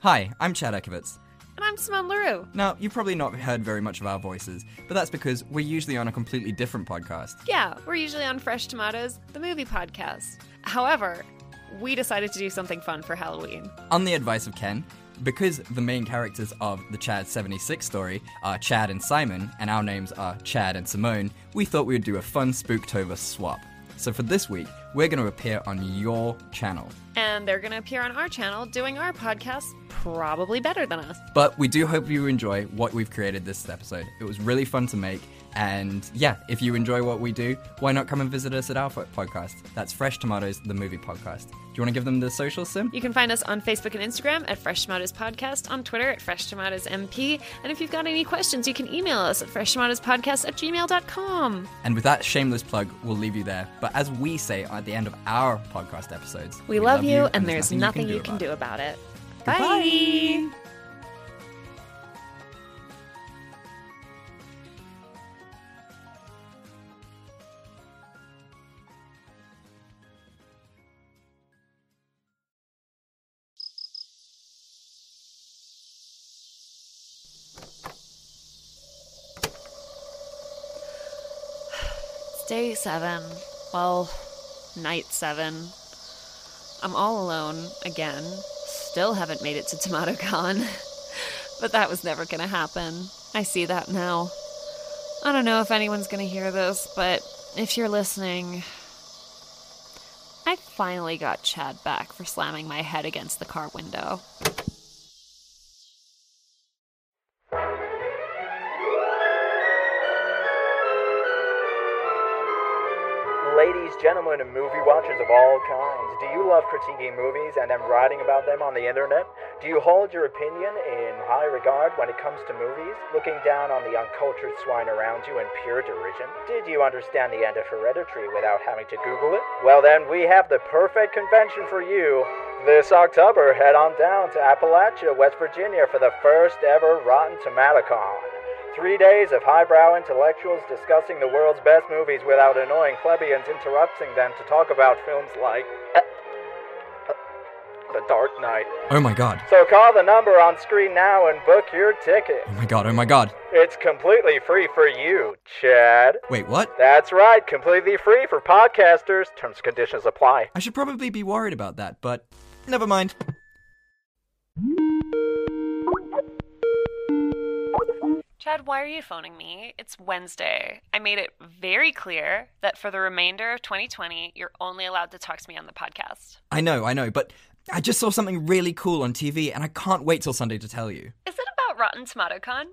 Hi, I'm Chad Ekovitz. And I'm Simone LaRue. Now, you've probably not heard very much of our voices, but that's because we're usually on a completely different podcast. Yeah, we're usually on Fresh Tomatoes, the movie podcast. However, we decided to do something fun for Halloween. On the advice of Ken, because the main characters of the Chad 76 story are Chad and Simon, and our names are Chad and Simone, we thought we would do a fun Spooktober swap. So for this week, we're going to appear on your channel. And they're going to appear on our channel doing our podcast probably better than us. But we do hope you enjoy what we've created this episode. It was really fun to make. And yeah, if you enjoy what we do, why not come and visit us at our podcast? That's Fresh Tomatoes, the movie podcast. Do you want to give them the social sim? You can find us on Facebook and Instagram at Fresh Tomatoes Podcast, on Twitter at Fresh Tomatoes MP. And if you've got any questions, you can email us at freshtomatoespodcast at gmail.com. And with that shameless plug, we'll leave you there. But as we say at the end of our podcast episodes, we, we love, love, you, and, there's, nothing, you can, do, about it. Bye. Bye. Day seven. Well, night seven. I'm all alone again. Still haven't made it to TomatoCon. but that was never gonna happen. I see that now. I don't know if anyone's gonna hear this, but if you're listening, I finally got Chad back for slamming my head against the car window. Gentlemen, and movie watchers of all kinds, do you love critiquing movies and then writing about them on the internet? Do you hold your opinion in high regard when it comes to movies, looking down on the uncultured swine around you in pure derision? Did you understand the end of Hereditary without having to Google it? Well, then, we have the perfect convention for you. This October, head on down to Appalachia, West Virginia for the first ever Rotten TomatoCon. Three days of highbrow intellectuals discussing the world's best movies without annoying plebeians interrupting them to talk about films like. Uh, uh, the Dark Knight. Oh my god. So call the number on screen now and book your ticket. Oh my god, oh my god. It's completely free for you, Chad. Wait, what? That's right, completely free for podcasters. Terms and conditions apply. I should probably be worried about that, but never mind. Chad, why are you phoning me? It's Wednesday. I made it very clear that for the remainder of 2020, you're only allowed to talk to me on the podcast. I know, I know, but I just saw something really cool on TV and I can't wait till Sunday to tell you. Is it about Rotten TomatoCon?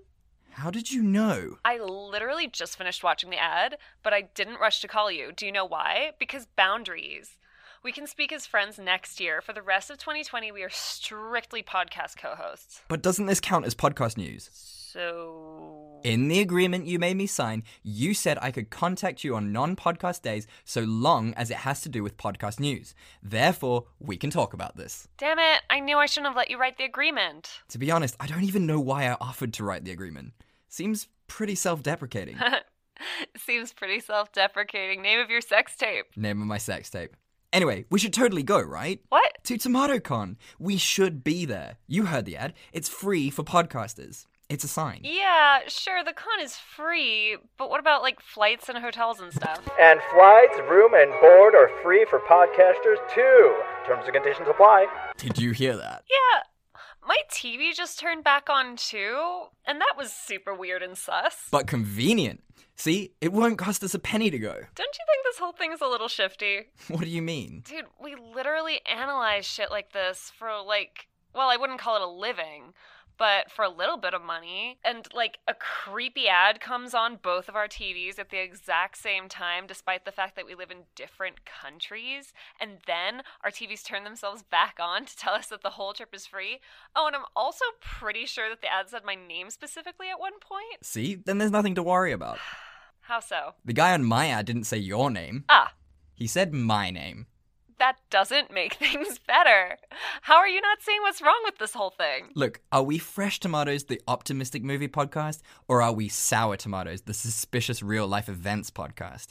How did you know? I literally just finished watching the ad, but I didn't rush to call you. Do you know why? Because boundaries. We can speak as friends next year. For the rest of 2020, we are strictly podcast co hosts. But doesn't this count as podcast news? So. In the agreement you made me sign, you said I could contact you on non podcast days so long as it has to do with podcast news. Therefore, we can talk about this. Damn it, I knew I shouldn't have let you write the agreement. To be honest, I don't even know why I offered to write the agreement. Seems pretty self deprecating. Seems pretty self deprecating. Name of your sex tape. Name of my sex tape. Anyway, we should totally go, right? What? To TomatoCon. We should be there. You heard the ad. It's free for podcasters. It's a sign. Yeah, sure, the con is free, but what about like flights and hotels and stuff? And flights, room, and board are free for podcasters too. Terms and conditions apply. Did you hear that? Yeah. My TV just turned back on too, and that was super weird and sus. But convenient. See, it won't cost us a penny to go. Don't you think this whole thing's a little shifty? What do you mean? Dude, we literally analyze shit like this for like, well, I wouldn't call it a living, but for a little bit of money. And like a creepy ad comes on both of our TVs at the exact same time, despite the fact that we live in different countries. And then our TVs turn themselves back on to tell us that the whole trip is free. Oh, and I'm also pretty sure that the ad said my name specifically at one point. See? Then there's nothing to worry about. How so? The guy on my ad didn't say your name, Ah, he said my name. that doesn't make things better. How are you not seeing what's wrong with this whole thing? Look, are we Fresh Tomatoes, the optimistic movie podcast, or are we Sour Tomatoes, the suspicious real life events podcast?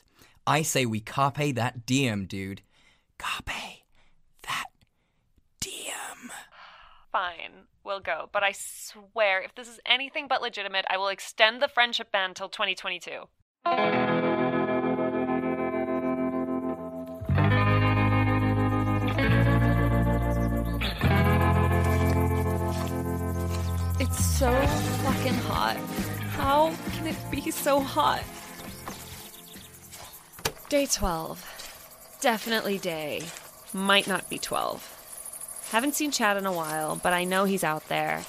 I say we carpe that diem, dude. Carpe that diem. Fine, we'll go. But I swear, if this is anything but legitimate, I will extend the friendship ban till 2022. It's so fucking hot. How can it be so hot? Day 12. Definitely day. Might not be 12. Haven't seen Chad in a while, but I know he's out there.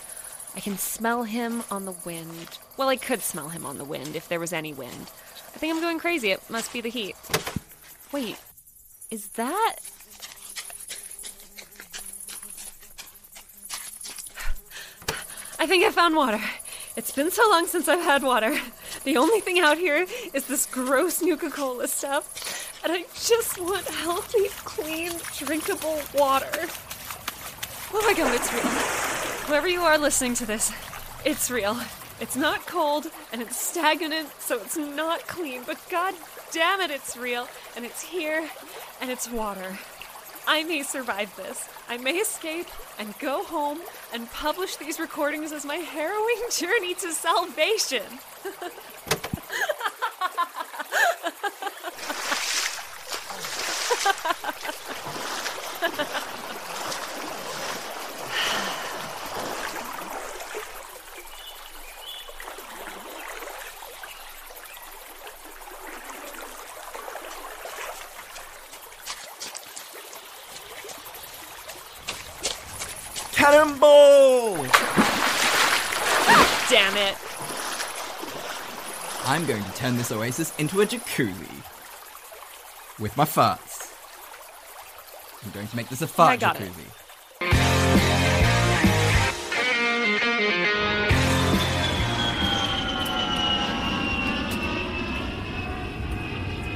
I can smell him on the wind. Well, I could smell him on the wind if there was any wind. I think I'm going crazy. It must be the heat. Wait, is that. I think I found water. It's been so long since I've had water. The only thing out here is this gross Nuka Cola stuff. And I just want healthy, clean, drinkable water. Oh my god, it's real. Whoever you are listening to this, it's real. It's not cold and it's stagnant, so it's not clean, but god damn it, it's real. And it's here and it's water. I may survive this. I may escape and go home and publish these recordings as my harrowing journey to salvation. Cannonball! Damn it. I'm going to turn this oasis into a jacuzzi. With my farts. I'm going to make this a fart I got it. jacuzzi.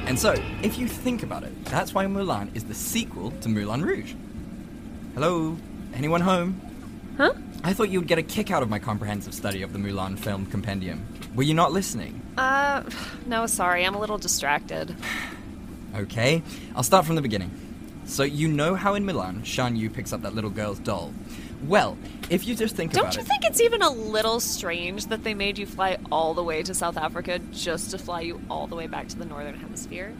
And so, if you think about it, that's why Mulan is the sequel to Moulin Rouge. Hello? Anyone home? Huh? I thought you would get a kick out of my comprehensive study of the Mulan film compendium. Were you not listening? Uh, no, sorry. I'm a little distracted. Okay, I'll start from the beginning. So you know how in Mulan, Shan Yu picks up that little girl's doll. Well, if you just think about it. Don't about you it, think it's even a little strange that they made you fly all the way to South Africa just to fly you all the way back to the Northern Hemisphere?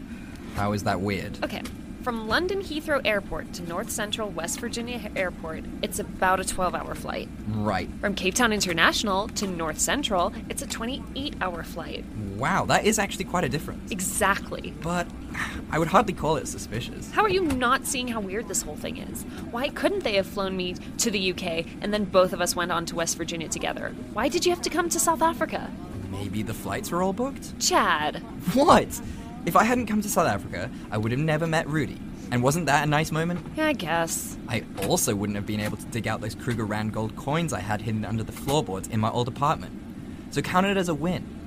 how is that weird? Okay, from London Heathrow Airport to North Central West Virginia Airport, it's about a 12 hour flight. Right. From Cape Town International to North Central, it's a 28 hour flight. Wow, that is actually quite a difference. Exactly. But I would hardly call it suspicious. How are you not seeing how weird this whole thing is? Why couldn't they have flown me to the UK and then both of us went on to West Virginia together? Why did you have to come to South Africa? Maybe the flights were all booked? Chad. What? If I hadn't come to South Africa, I would have never met Rudy. And wasn't that a nice moment? Yeah, I guess. I also wouldn't have been able to dig out those Krugerrand gold coins I had hidden under the floorboards in my old apartment. So count it as a win.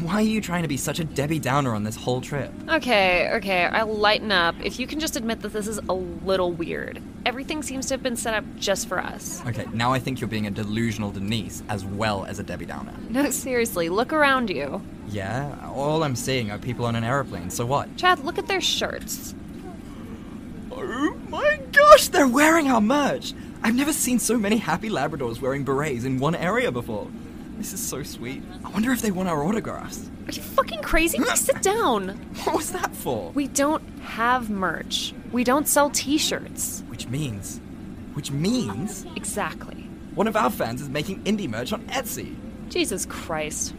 Why are you trying to be such a Debbie Downer on this whole trip? Okay, okay, I'll lighten up. If you can just admit that this is a little weird. Everything seems to have been set up just for us. Okay, now I think you're being a delusional Denise as well as a Debbie Downer. No, seriously, look around you. Yeah, all I'm seeing are people on an aeroplane, so what? Chad, look at their shirts. Oh my gosh, they're wearing our merch! I've never seen so many happy Labradors wearing berets in one area before. This is so sweet. I wonder if they want our autographs. Are you fucking crazy? Sit down. What was that for? We don't have merch. We don't sell t shirts. Which means. Which means. Exactly. One of our fans is making indie merch on Etsy. Jesus Christ.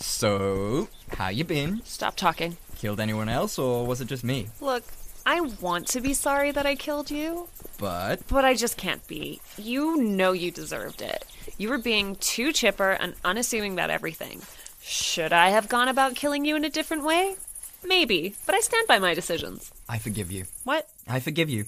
So, how you been? Stop talking. Killed anyone else, or was it just me? Look, I want to be sorry that I killed you, But but I just can't be. You know you deserved it. You were being too chipper and unassuming about everything. Should I have gone about killing you in a different way? Maybe, but I stand by my decisions. I forgive you. What? I forgive you.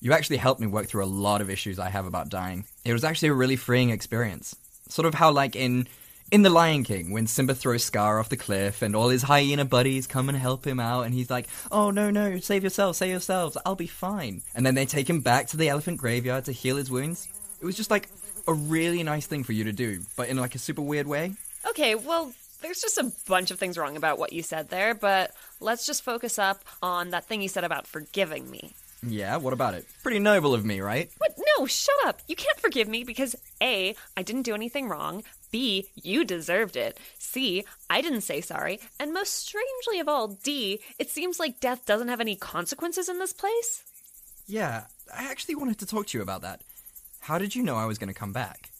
You actually helped me work through a lot of issues I have about dying. It was actually a really freeing experience. Sort of how, like in in The Lion King, when Simba throws Scar off the cliff and all his hyena buddies come and help him out, and he's like, "Oh no, no, save yourselves, save yourselves, I'll be fine." And then they take him back to the elephant graveyard to heal his wounds. It was just like a really nice thing for you to do, but in like a super weird way. Okay, well, there's just a bunch of things wrong about what you said there, but let's just focus up on that thing you said about forgiving me. Yeah, what about it? Pretty noble of me, right? What? No, shut up. You can't forgive me because A, I didn't do anything wrong. B, you deserved it. C, I didn't say sorry. And most strangely of all, D, it seems like death doesn't have any consequences in this place. Yeah, I actually wanted to talk to you about that. How did you know I was going to come back?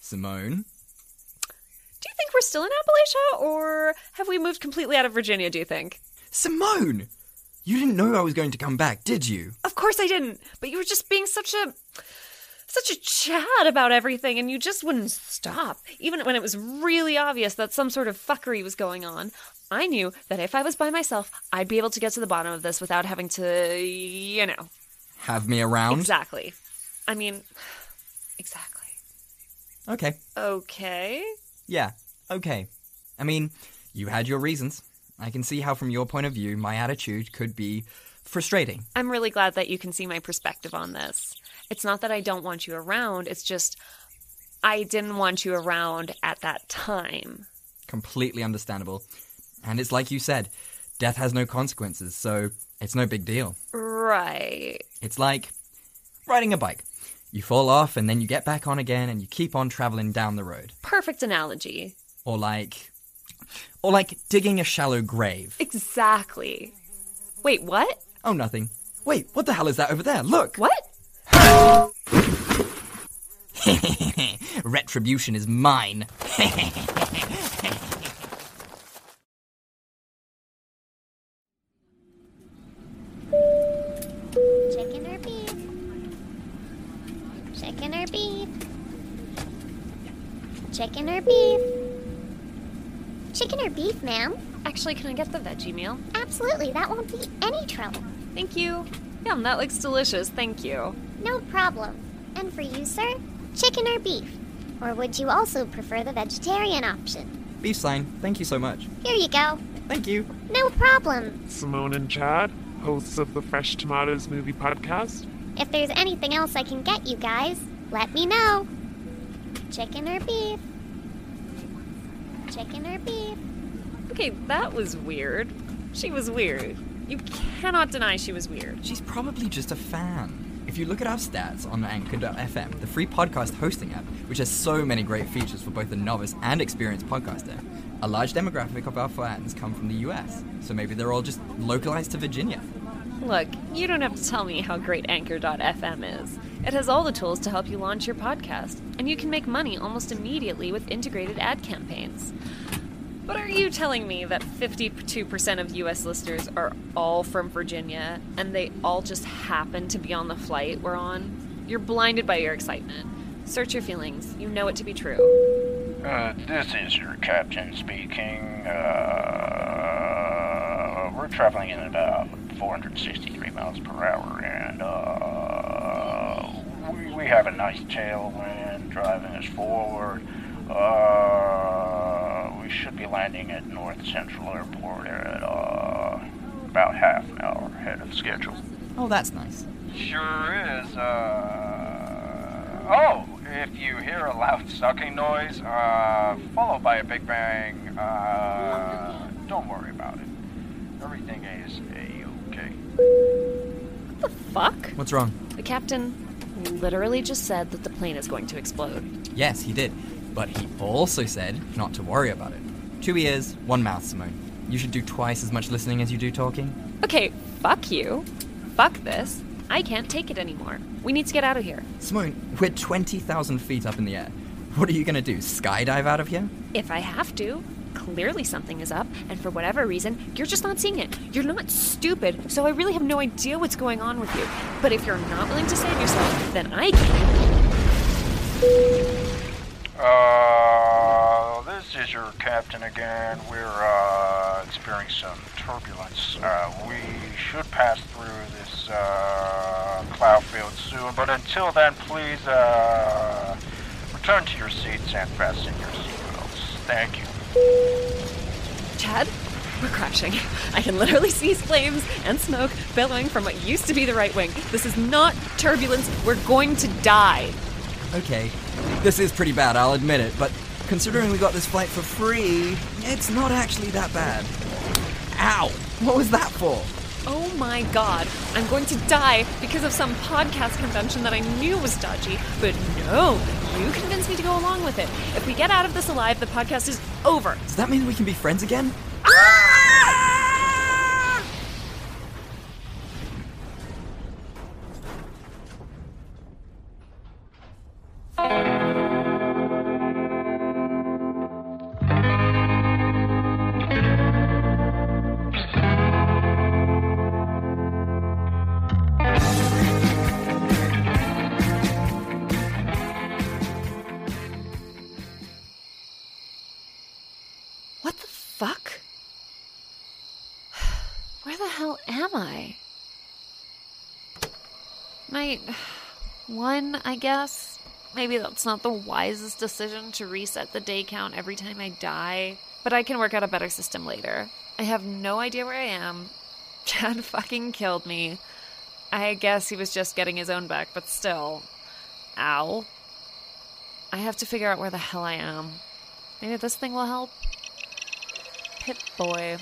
Simone? Do you think we're still in Appalachia, or have we moved completely out of Virginia, do you think? Simone! You didn't know I was going to come back, did you? Of course I didn't, but you were just being such a. such a chat about everything, and you just wouldn't stop. Even when it was really obvious that some sort of fuckery was going on, I knew that if I was by myself, I'd be able to get to the bottom of this without having to, you know. Have me around? Exactly. I mean, exactly. Okay. Okay. Yeah, okay. I mean, you had your reasons. I can see how, from your point of view, my attitude could be frustrating. I'm really glad that you can see my perspective on this. It's not that I don't want you around, it's just I didn't want you around at that time. Completely understandable. And it's like you said death has no consequences, so it's no big deal. Right. It's like riding a bike. You fall off and then you get back on again and you keep on traveling down the road. Perfect analogy. Or like or like digging a shallow grave. Exactly. Wait, what? Oh nothing. Wait, what the hell is that over there? Look. What? Retribution is mine. Chicken or beef? Chicken or beef? Chicken or beef? Chicken or beef, ma'am? Actually, can I get the veggie meal? Absolutely, that won't be any trouble. Thank you. Yum, that looks delicious. Thank you. No problem. And for you, sir, chicken or beef? Or would you also prefer the vegetarian option? Beef sign. Thank you so much. Here you go. Thank you. No problem. Simone and Chad, hosts of the Fresh Tomatoes Movie Podcast. If there's anything else I can get you guys, let me know. Chicken or beef? Chicken or beef? Okay, that was weird. She was weird. You cannot deny she was weird. She's probably just a fan. If you look at our stats on Anchor.fm, the free podcast hosting app, which has so many great features for both the novice and experienced podcaster, a large demographic of our fans come from the US, so maybe they're all just localized to Virginia. Look, you don't have to tell me how great Anchor.fm is. It has all the tools to help you launch your podcast, and you can make money almost immediately with integrated ad campaigns. But are you telling me that 52% of US listeners are all from Virginia and they all just happen to be on the flight we're on? You're blinded by your excitement. Search your feelings. You know it to be true. Uh, this is your captain speaking. Uh, we're traveling in about 463 miles per hour, and uh, we, we have a nice tailwind driving us forward. Uh, we should be landing at North Central Airport at uh, about half an hour ahead of schedule. Oh, that's nice. Sure is. Uh, oh, if you hear a loud sucking noise, uh, followed by a big bang, uh, don't worry about it. Everything is a-okay. What the fuck? What's wrong? The captain literally just said that the plane is going to explode. Yes, he did. But he also said not to worry about it. Two ears, one mouth, Simone. You should do twice as much listening as you do talking. Okay, fuck you. Fuck this. I can't take it anymore. We need to get out of here. Simone, we're 20,000 feet up in the air. What are you gonna do? Skydive out of here? If I have to. Clearly something is up, and for whatever reason, you're just not seeing it. You're not stupid, so I really have no idea what's going on with you. But if you're not willing to save yourself, then I can. Uh, this is your captain again. We're uh, experiencing some turbulence. Uh, we should pass through this uh, cloud field soon, but until then, please uh, return to your seats and fasten your seatbelts. Thank you. Chad, we're crashing. I can literally see flames and smoke billowing from what used to be the right wing. This is not turbulence. We're going to die. Okay, this is pretty bad, I'll admit it, but considering we got this flight for free, it's not actually that bad. Ow! What was that for? Oh my god, I'm going to die because of some podcast convention that I knew was dodgy, but no, you convinced me to go along with it. If we get out of this alive, the podcast is over. Does that mean we can be friends again? Ah! What the fuck? Where the hell am I? Night one, I guess. Maybe that's not the wisest decision to reset the day count every time I die, but I can work out a better system later. I have no idea where I am. Chad fucking killed me. I guess he was just getting his own back, but still. Ow. I have to figure out where the hell I am. Maybe this thing will help? Pip Boy.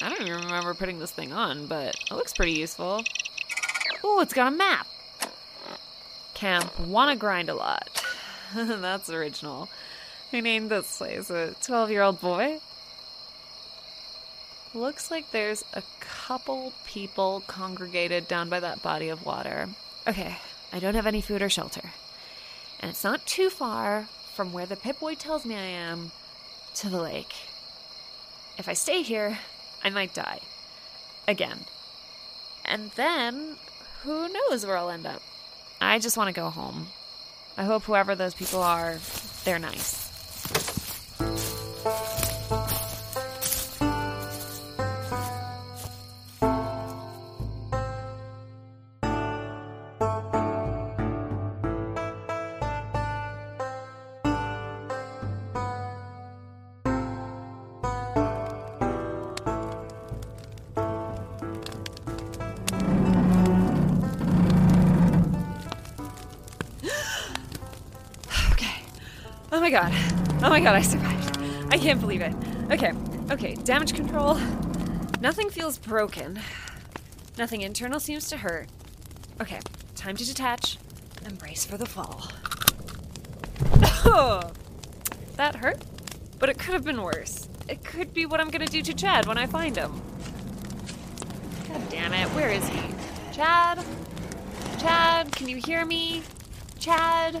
I don't even remember putting this thing on, but it looks pretty useful. Ooh, it's got a map. Camp Wanna Grind a Lot. That's original. Who named this place? A 12 year old boy? Looks like there's a couple people congregated down by that body of water. Okay, I don't have any food or shelter. And it's not too far from where the Pip Boy tells me I am to the lake. If I stay here, I might die. Again. And then, who knows where I'll end up? I just want to go home. I hope whoever those people are, they're nice. My god. Oh my god, I survived. I can't believe it. Okay, okay, damage control. Nothing feels broken. Nothing internal seems to hurt. Okay, time to detach and brace for the fall. Oh, that hurt, but it could have been worse. It could be what I'm gonna do to Chad when I find him. God damn it, where is he? Chad? Chad, can you hear me? Chad?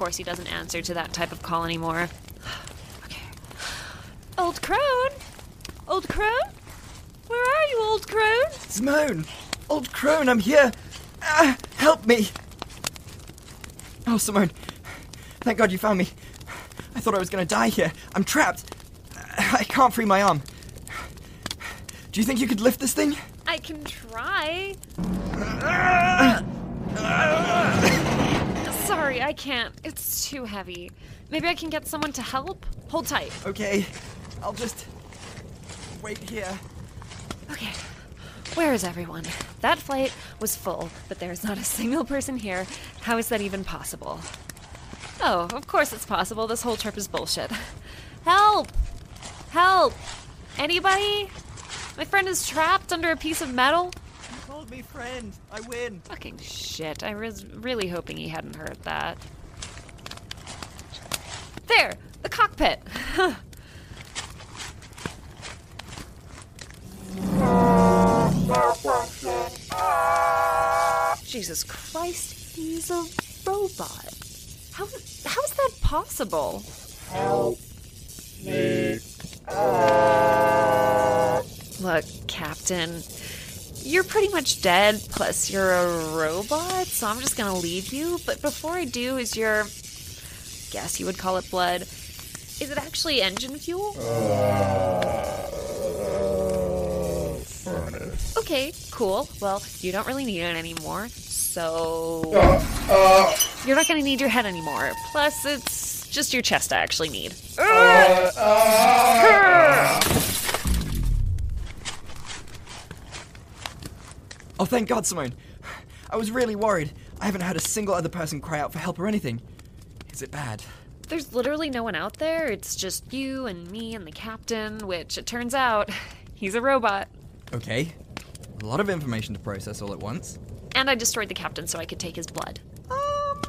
Of course, he doesn't answer to that type of call anymore. okay. Old crone? Old crone? Where are you, old crone? Simone! Old crone, I'm here! Ah, help me! Oh, Simone. Thank God you found me. I thought I was gonna die here. I'm trapped. I can't free my arm. Do you think you could lift this thing? I can try. Sorry, I can't. It's too heavy. Maybe I can get someone to help? Hold tight. Okay, I'll just wait here. Okay. Where is everyone? That flight was full, but there's not a single person here. How is that even possible? Oh, of course it's possible. This whole trip is bullshit. Help! Help! Anybody? My friend is trapped under a piece of metal. Hold me, friend. I win. Fucking shit. I was really hoping he hadn't heard that. There! The cockpit! Jesus Christ, he's a robot. How, how is that possible? Help Me. Look, Captain, you're pretty much dead, plus you're a robot, so I'm just gonna leave you. But before I do, is your. guess you would call it blood. Is it actually engine fuel? Okay, cool. Well, you don't really need it anymore, so. You're not gonna need your head anymore. Plus, it's just your chest I actually need. Oh, thank God, Simone. I was really worried. I haven't had a single other person cry out for help or anything. Is it bad? There's literally no one out there. It's just you and me and the captain, which it turns out he's a robot. Okay. A lot of information to process all at once. And I destroyed the captain so I could take his blood. Um,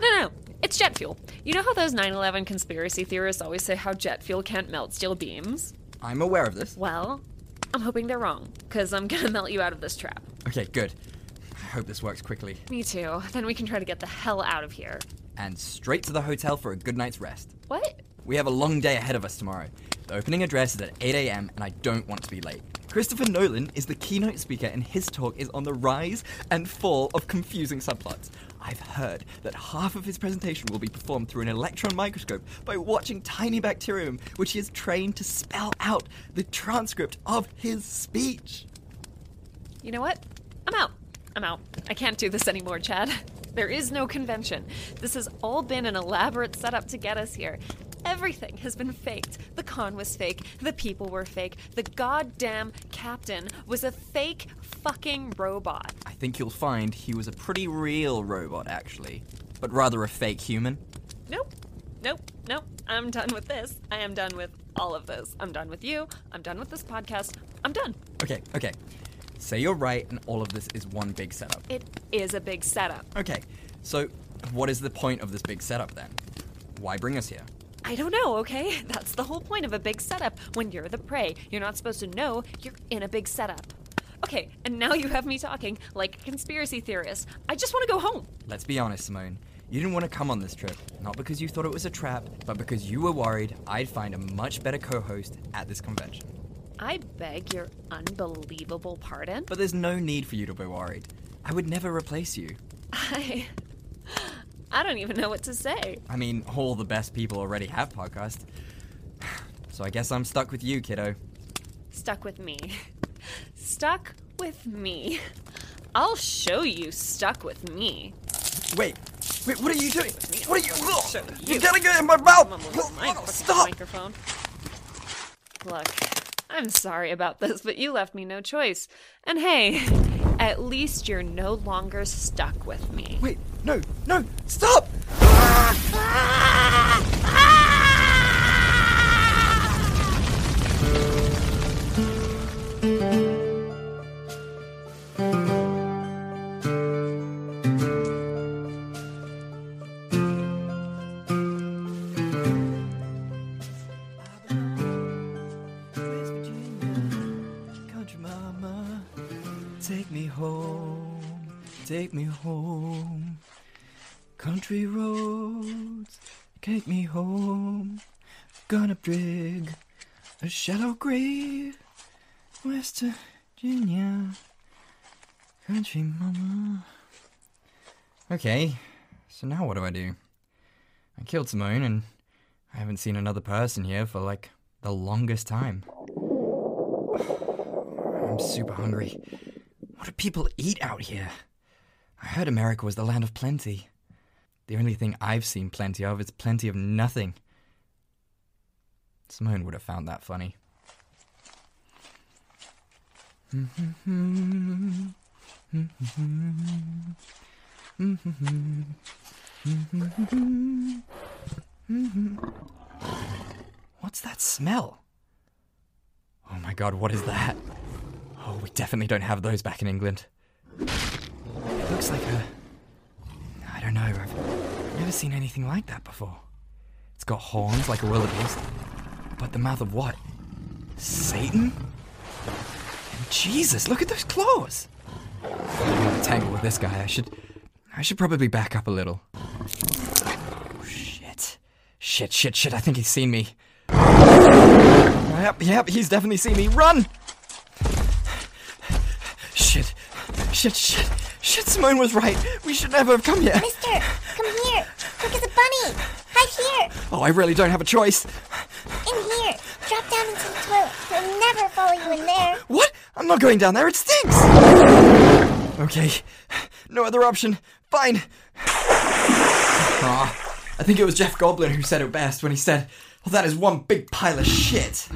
no, no, it's jet fuel. You know how those 9 11 conspiracy theorists always say how jet fuel can't melt steel beams? I'm aware of this. Well, I'm hoping they're wrong, because I'm gonna melt you out of this trap. Okay, good. I hope this works quickly. Me too. Then we can try to get the hell out of here. And straight to the hotel for a good night's rest. What? We have a long day ahead of us tomorrow. The opening address is at 8 a.m., and I don't want to be late. Christopher Nolan is the keynote speaker, and his talk is on the rise and fall of confusing subplots. I've heard that half of his presentation will be performed through an electron microscope by watching tiny bacterium, which he is trained to spell out the transcript of his speech. You know what? I'm out. I'm out. I can't do this anymore, Chad. There is no convention. This has all been an elaborate setup to get us here. Everything has been faked. The con was fake. The people were fake. The goddamn captain was a fake fucking robot. I think you'll find he was a pretty real robot, actually, but rather a fake human. Nope. Nope. Nope. I'm done with this. I am done with all of this. I'm done with you. I'm done with this podcast. I'm done. Okay, okay. Say you're right, and all of this is one big setup. It is a big setup. Okay, so what is the point of this big setup then? Why bring us here? I don't know, okay? That's the whole point of a big setup. When you're the prey, you're not supposed to know you're in a big setup. Okay, and now you have me talking like a conspiracy theorist. I just want to go home. Let's be honest, Simone. You didn't want to come on this trip, not because you thought it was a trap, but because you were worried I'd find a much better co host at this convention. I beg your unbelievable pardon. But there's no need for you to be worried. I would never replace you. I. I don't even know what to say. I mean, all the best people already have podcasts. So I guess I'm stuck with you, kiddo. Stuck with me. Stuck with me. I'll show you stuck with me. Wait, wait, what are you doing? What are you? Show You're you. getting it in my mouth! My Stop! microphone. Look, I'm sorry about this, but you left me no choice. And hey, at least you're no longer stuck with me. Wait, no, no, stop! Ah, ah, Gonna dig a shallow grave, West Virginia. Country mama. Okay, so now what do I do? I killed Simone and I haven't seen another person here for like the longest time. I'm super hungry. What do people eat out here? I heard America was the land of plenty. The only thing I've seen plenty of is plenty of nothing. Simone would have found that funny. What's that smell? Oh my god, what is that? Oh, we definitely don't have those back in England. It looks like a. I don't know, I've never seen anything like that before. It's got horns like a wildebeest, but the mouth of what? Satan? And Jesus, look at those claws! I'm gonna tangle with this guy. I should. I should probably back up a little. Oh, shit. Shit, shit, shit. I think he's seen me. Yep, yep, he's definitely seen me. Run! Shit, shit, shit, Shit, Simone was right. We should never have come here. Mister, come here. Look as a bunny. Hide here. Oh, I really don't have a choice. Down into the toilet. He'll never follow you in there. What? I'm not going down there, it stinks! Okay, no other option. Fine. Aw, I think it was Jeff Goldblum who said it best when he said, Well, that is one big pile of shit.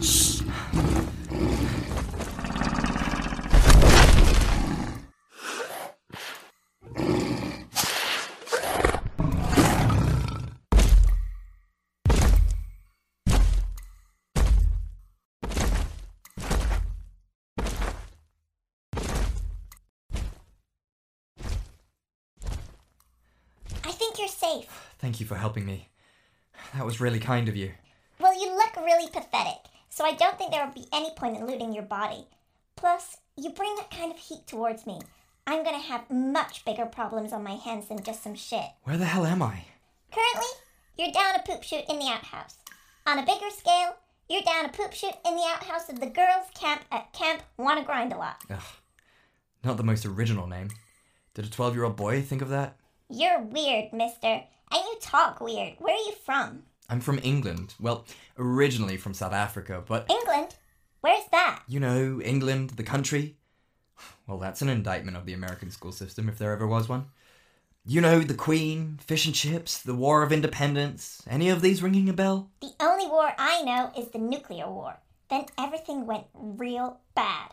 I think you're safe. Thank you for helping me. That was really kind of you. Well, you look really pathetic, so I don't think there will be any point in looting your body. Plus, you bring that kind of heat towards me. I'm gonna have much bigger problems on my hands than just some shit. Where the hell am I? Currently, you're down a poop chute in the outhouse. On a bigger scale, you're down a poop chute in the outhouse of the girls' camp at Camp Wanna Grind a Lot. Ugh, not the most original name. Did a 12 year old boy think of that? You're weird, mister. And you talk weird. Where are you from? I'm from England. Well, originally from South Africa, but England? Where's that? you know, England, the country. Well, that's an indictment of the American school system, if there ever was one. You know, the Queen, fish and chips, the War of Independence. Any of these ringing a bell? The only war I know is the nuclear war. Then everything went real bad.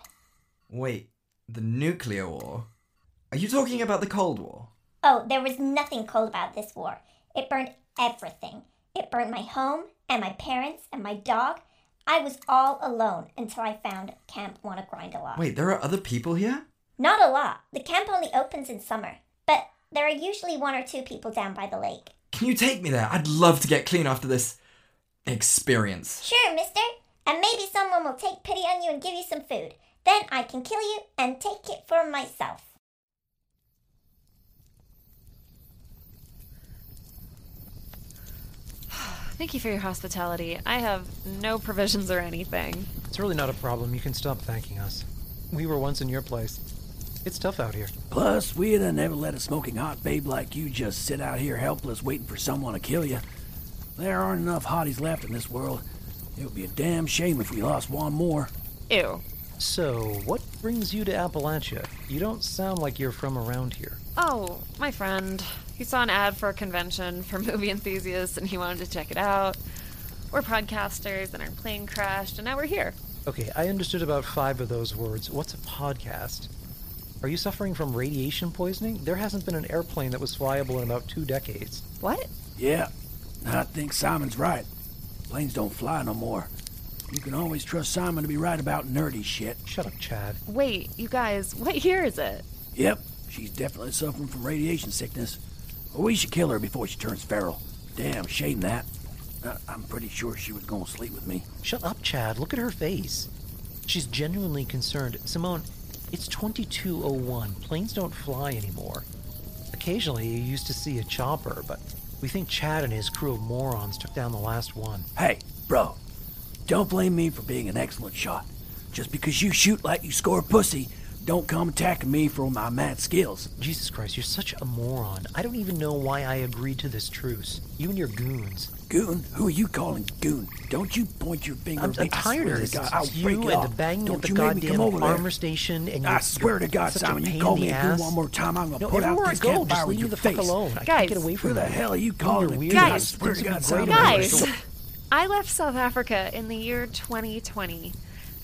Wait, the nuclear war? Are you talking about the Cold War? Oh, there was nothing cold about this war. It burned everything. It burned my home and my parents and my dog. I was all alone until I found Camp Wanna Grind a Lot. Wait, there are other people here? Not a lot. The camp only opens in summer, but there are usually one or two people down by the lake. Can you take me there? I'd love to get clean after this experience. Sure, mister. And maybe someone will take pity on you and give you some food. Then I can kill you and take it for myself. Thank you for your hospitality. I have no provisions or anything. It's really not a problem. You can stop thanking us. We were once in your place. It's tough out here. Plus, we'd have never let a smoking hot babe like you just sit out here helpless waiting for someone to kill you. There aren't enough hotties left in this world. It would be a damn shame if we lost one more. Ew. So, what brings you to Appalachia? You don't sound like you're from around here. Oh, my friend. He saw an ad for a convention for movie enthusiasts and he wanted to check it out. We're podcasters and our plane crashed and now we're here. Okay, I understood about five of those words. What's a podcast? Are you suffering from radiation poisoning? There hasn't been an airplane that was flyable in about two decades. What? Yeah, I think Simon's right. Planes don't fly no more. You can always trust Simon to be right about nerdy shit. Shut up, Chad. Wait, you guys, what year is it? Yep, she's definitely suffering from radiation sickness. We should kill her before she turns feral. Damn shame that. Uh, I'm pretty sure she was gonna sleep with me. Shut up, Chad. Look at her face. She's genuinely concerned. Simone, it's 2201. Planes don't fly anymore. Occasionally, you used to see a chopper, but we think Chad and his crew of morons took down the last one. Hey, bro, don't blame me for being an excellent shot. Just because you shoot like you score pussy, don't come attacking me for my mad skills. Jesus Christ, you're such a moron. I don't even know why I agreed to this truce. You and your goons. Goon? Who are you calling goon? Don't you point your finger I'm, at I'm me. I tired swear of to this. God, I'll It's break you it and off. the banging Don't at the you come goddamn over there. station. And I swear to God, Simon, you call me a goon one more time, I'm gonna No, put out everywhere I this go, campfire just with leave me your the fuck face. alone. I Guys. can't get away from Who the that. hell are you You calling are a weird. goon? I swear to God, Simon. Guys, Guys. I left South Africa in the year 2020.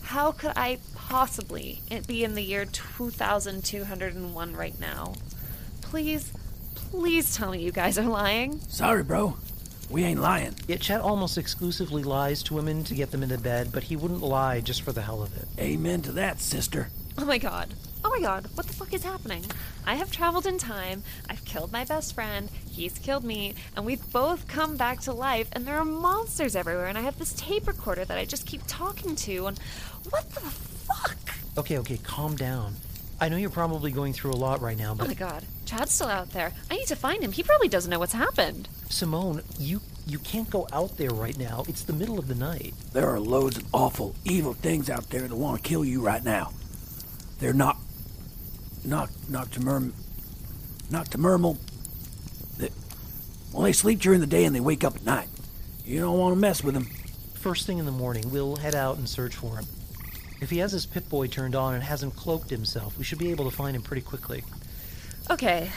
How could I possibly be in the year 2201 right now? Please, please tell me you guys are lying. Sorry, bro. We ain't lying. Yet Chad almost exclusively lies to women to get them into bed, but he wouldn't lie just for the hell of it. Amen to that, sister. Oh my god. Oh my god, what the fuck is happening? I have traveled in time, I've killed my best friend, he's killed me, and we've both come back to life, and there are monsters everywhere, and I have this tape recorder that I just keep talking to, and what the fuck? Okay, okay, calm down. I know you're probably going through a lot right now, but. Oh but my god, Chad's still out there. I need to find him. He probably doesn't know what's happened. Simone, you you can't go out there right now. It's the middle of the night. There are loads of awful, evil things out there that want to kill you right now. They're not. Noct nocturnal, nocturnal. They, well, they sleep during the day and they wake up at night. You don't want to mess with them. First thing in the morning, we'll head out and search for him. If he has his Pip Boy turned on and hasn't cloaked himself, we should be able to find him pretty quickly. Okay.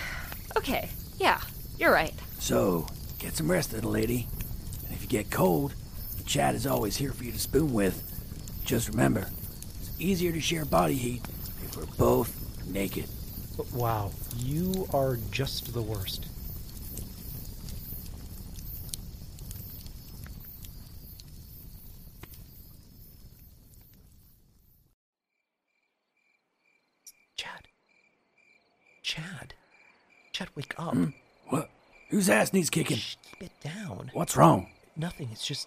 Okay. Yeah, you're right. So, get some rest, little lady. And if you get cold, Chad is always here for you to spoon with. Just remember, it's easier to share body heat if we're both naked. But wow, you are just the worst. Chad. Chad. Chad, wake up. Hmm. What? Whose ass needs kicking? Shh, keep it down. What's wrong? Nothing, it's just.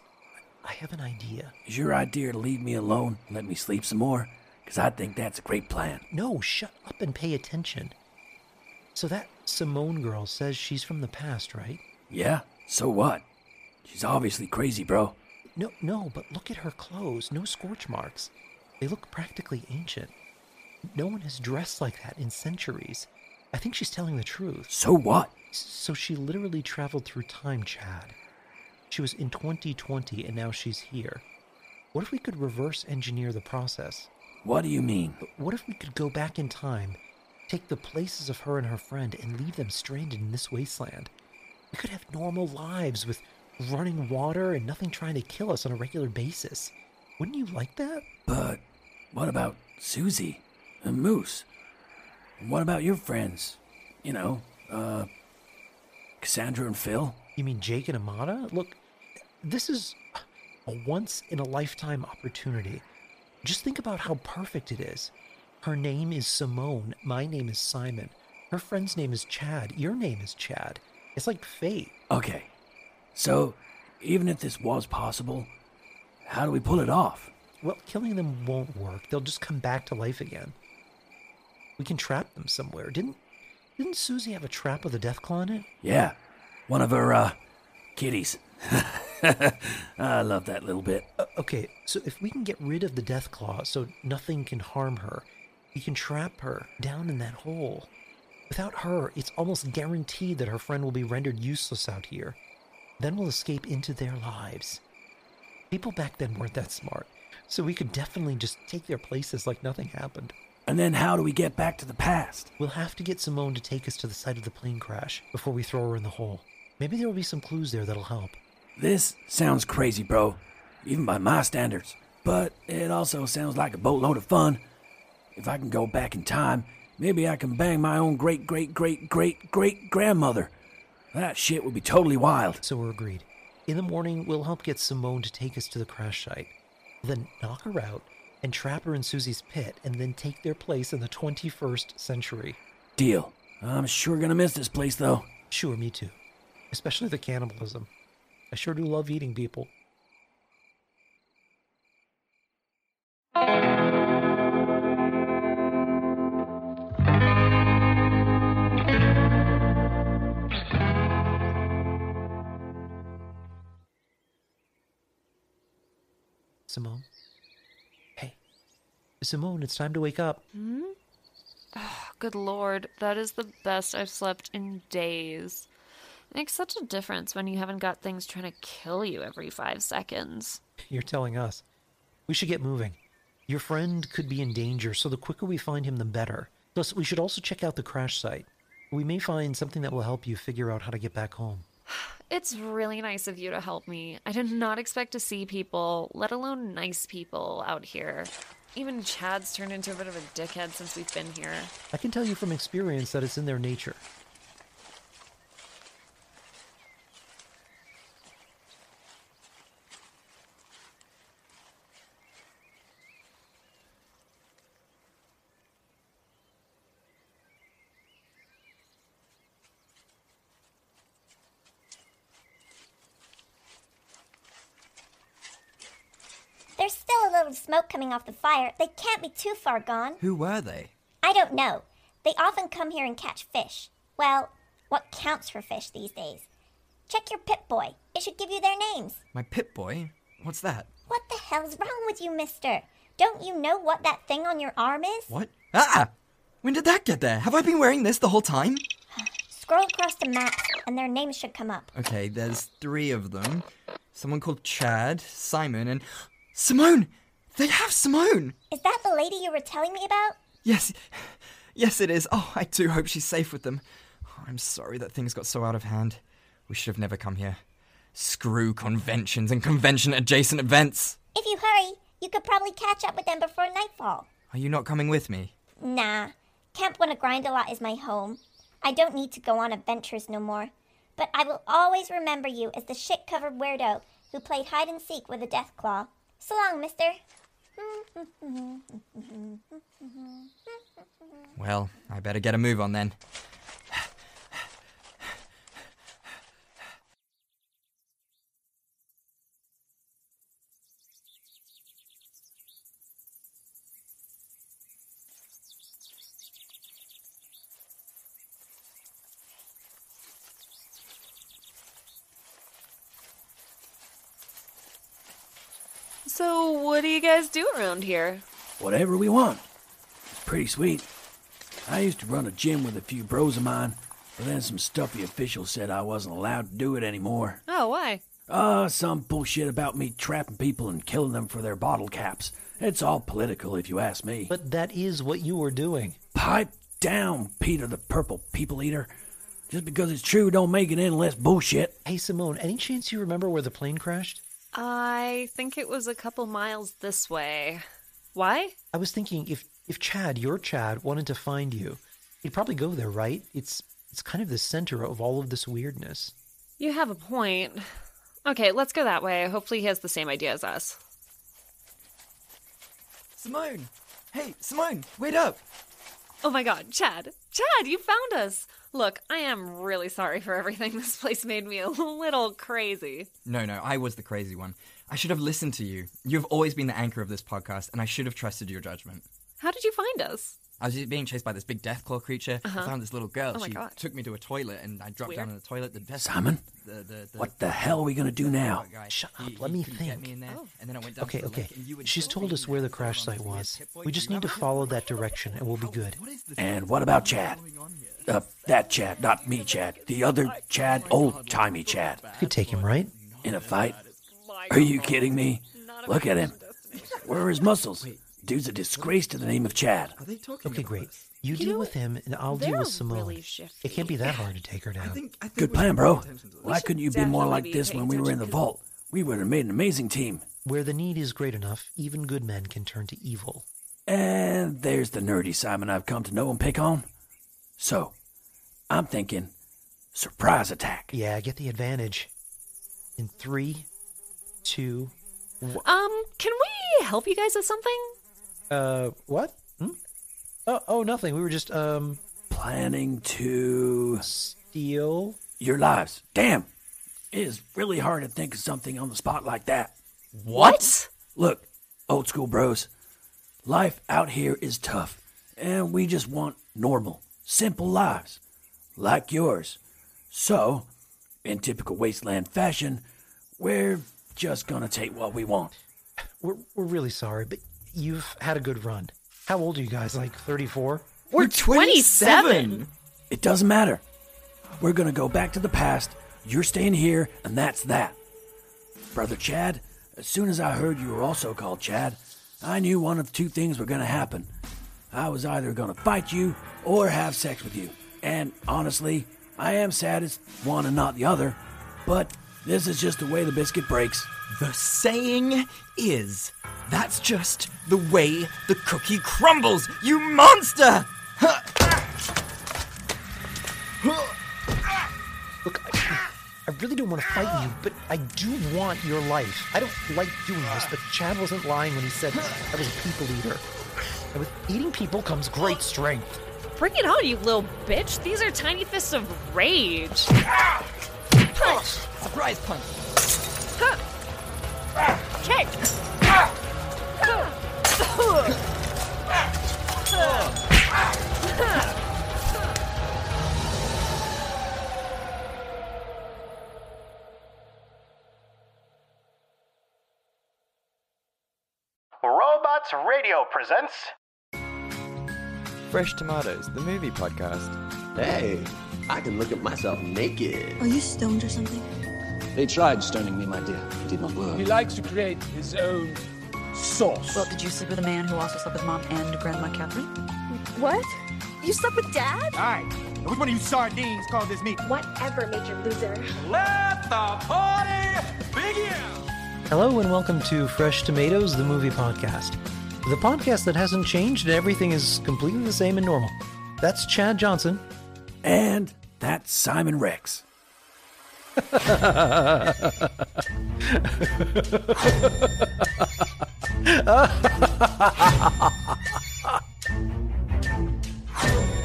I have an idea. Is your idea to leave me alone and let me sleep some more? Because I think that's a great plan. No, shut up and pay attention. So that Simone girl says she's from the past, right? Yeah? So what? She's obviously crazy, bro. No, no, but look at her clothes. No scorch marks. They look practically ancient. No one has dressed like that in centuries. I think she's telling the truth. So what? So she literally traveled through time, Chad. She was in 2020 and now she's here. What if we could reverse engineer the process? What do you mean? What if we could go back in time, take the places of her and her friend, and leave them stranded in this wasteland? We could have normal lives with running water and nothing trying to kill us on a regular basis. Wouldn't you like that? But what about Susie and Moose? What about your friends? You know, uh, Cassandra and Phil? You mean Jake and Amada? Look, this is a once in a lifetime opportunity. Just think about how perfect it is. Her name is Simone. My name is Simon. Her friend's name is Chad. Your name is Chad. It's like fate. Okay. So, even if this was possible, how do we pull it off? Well, killing them won't work. They'll just come back to life again. We can trap them somewhere. Didn't didn't Susie have a trap with a death claw in it? Yeah. One of her, uh, kitties. I love that little bit. Uh, okay, so if we can get rid of the death claw so nothing can harm her, we can trap her down in that hole. Without her, it's almost guaranteed that her friend will be rendered useless out here. Then we'll escape into their lives. People back then weren't that smart, so we could definitely just take their places like nothing happened. And then how do we get back to the past? We'll have to get Simone to take us to the site of the plane crash before we throw her in the hole. Maybe there will be some clues there that'll help. This sounds crazy, bro, even by my standards. But it also sounds like a boatload of fun. If I can go back in time, maybe I can bang my own great great great great great grandmother. That shit would be totally wild. So we're agreed. In the morning, we'll help get Simone to take us to the crash site. Then knock her out and trap her in Susie's pit and then take their place in the 21st century. Deal. I'm sure gonna miss this place, though. Sure, me too. Especially the cannibalism. I sure do love eating people. Simone? Simone, it's time to wake up. Hmm? Ah, good lord, that is the best I've slept in days. It makes such a difference when you haven't got things trying to kill you every five seconds. You're telling us. We should get moving. Your friend could be in danger, so the quicker we find him, the better. Plus, we should also check out the crash site. We may find something that will help you figure out how to get back home. It's really nice of you to help me. I did not expect to see people, let alone nice people, out here. Even Chad's turned into a bit of a dickhead since we've been here. I can tell you from experience that it's in their nature. There's still a little smoke coming off the fire. They can't be too far gone. Who were they? I don't know. They often come here and catch fish. Well, what counts for fish these days? Check your Pip-Boy. It should give you their names. My Pip-Boy? What's that? What the hell's wrong with you, mister? Don't you know what that thing on your arm is? What? Ah! When did that get there? Have I been wearing this the whole time? Scroll across the map, and their names should come up. Okay, there's three of them. Someone called Chad, Simon, and Simone! They have Simone! Is that the lady you were telling me about? Yes, yes, it is. Oh, I do hope she's safe with them. Oh, I'm sorry that things got so out of hand. We should have never come here. Screw conventions and convention adjacent events. If you hurry, you could probably catch up with them before nightfall. Are you not coming with me? Nah, Camp Lot is my home. I don't need to go on adventures no more. But I will always remember you as the shit covered weirdo who played hide and seek with a death claw. So long, mister. Well, I better get a move on then. So, what do you guys do around here? Whatever we want. It's pretty sweet. I used to run a gym with a few bros of mine, but then some stuffy official said I wasn't allowed to do it anymore. Oh, why? Uh, some bullshit about me trapping people and killing them for their bottle caps. It's all political, if you ask me. But that is what you were doing. Pipe down, Peter the Purple People Eater. Just because it's true don't make it any less bullshit. Hey, Simone, any chance you remember where the plane crashed? I think it was a couple miles this way. Why? I was thinking if if Chad, your Chad, wanted to find you, he'd probably go there, right? It's it's kind of the center of all of this weirdness. You have a point. Okay, let's go that way. Hopefully, he has the same idea as us. Simone! Hey, Simone, wait up! Oh my god, Chad! Chad, you found us! Look, I am really sorry for everything. This place made me a little crazy. No, no, I was the crazy one. I should have listened to you. You've always been the anchor of this podcast, and I should have trusted your judgment. How did you find us? I was being chased by this big deathclaw creature. I Uh-huh. found this little girl. Oh my she God. took me to a toilet, and I dropped Weird. down in the toilet. The death Simon? the, the, the, What the hell are we gonna do now? Shut up, he let me think. me there, Oh. and then I went down Okay, to the okay. and you She's told us where the crash site so we had was. We just need to follow that direction and we'll be good. What is this? And what about Chad? Uh, that Chad, not me, Chad. The other Chad, old timey Chad. You could take him, right? In a fight? Are you kidding me? Look at him. Where are his muscles? Dude's a disgrace to the name of Chad. Are they talking Okay, great. us? You, deal know, with him and I'll deal with Simone. really it can't be that hard to take her down. I think, I think Good plan, bro. pay attention to this. Why couldn't you be more like be this when we were in the vault? We would have made an amazing team. Where the need is great enough, even good men can turn to evil. And there's the nerdy Simon I've come to know and pick on. So, I'm thinking surprise attack. Yeah, get the advantage. In three, two, Um, can we help you guys with something? uh, what? Hmm? Oh, oh, nothing. We were just, um, Planning to steal. your lives. Damn. It is really hard to think of something on the spot like that. What? Look, old school bros, life out here is tough, and we just want normal, simple lives, like yours. So, in typical wasteland fashion, we're just gonna take what we want. We're, we're really sorry, but you've had a good run. How old are you guys? Like 34? We're 27! It doesn't matter. We're gonna go back to the past. You're staying here, and that's that. Brother Chad, as soon as I heard you were also called Chad, I knew one of two things were gonna happen. I was either gonna fight you or have sex with you. And honestly, I am saddest one and not the other, but this is just the way the biscuit breaks. The saying is, that's just the way the cookie crumbles, you monster! Look, I, I really don't want to fight you, but I do want your life. I don't like doing this, but Chad wasn't lying when he said I was a people eater. And with eating people comes great strength. Bring it on, you little bitch. These are tiny fists of rage. Punch! Surprise punch! Kick! Robots Radio presents Fresh Tomatoes, the movie podcast. Hey, I can look at myself naked. Are you stoned or something? They tried stoning me, my dear. It did not work. He likes to create his own sauce. Well, did you sleep with a man who also slept with mom and Grandma Catherine? What? You slept with dad? Alright. Which one of you sardines called this meat? Whatever, Major Loser. Let the party begin! Hello and welcome to Fresh Tomatoes, the movie podcast. The podcast that hasn't changed and everything is completely the same and normal. That's Chad Johnson. And that's Simon Rex.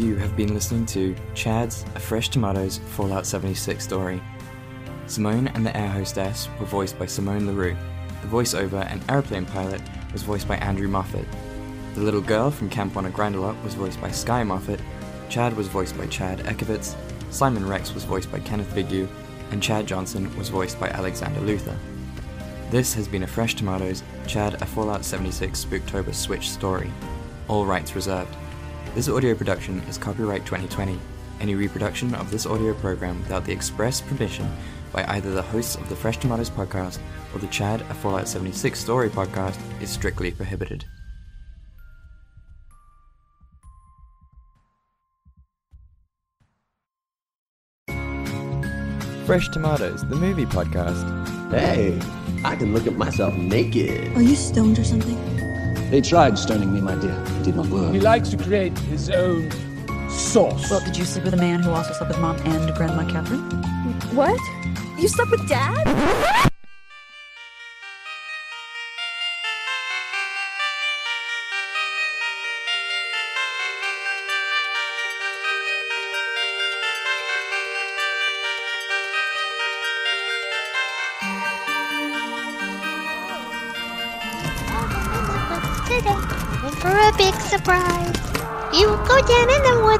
You have been listening to Chad's A Fresh Tomatoes Fallout 76 story. Simone and the air hostess were voiced by Simone LaRue. The voiceover and airplane pilot was voiced by Andrew Moffat. The little girl from Camp on a Grindelot was voiced by Sky Moffat. Chad was voiced by Chad Ekovitz. Simon Rex was voiced by Kenneth Bigu. And Chad Johnson was voiced by Alexander Luther. This has been a Fresh Tomatoes Chad A Fallout 76 Spooktober Switch story. All rights reserved. This audio production is copyright 2020. Any reproduction of this audio program without the express permission by either the hosts of the Fresh Tomatoes podcast or the Chad A Fallout 76 story podcast is strictly prohibited. Fresh Tomatoes, the movie podcast. Hey, I can look at myself naked. Are you stoned or something? They tried stoning me, my dear. It did not work. He likes to create his own sauce. Well, did you sleep with a man who also slept with mom and Grandma Catherine? What? You slept with dad?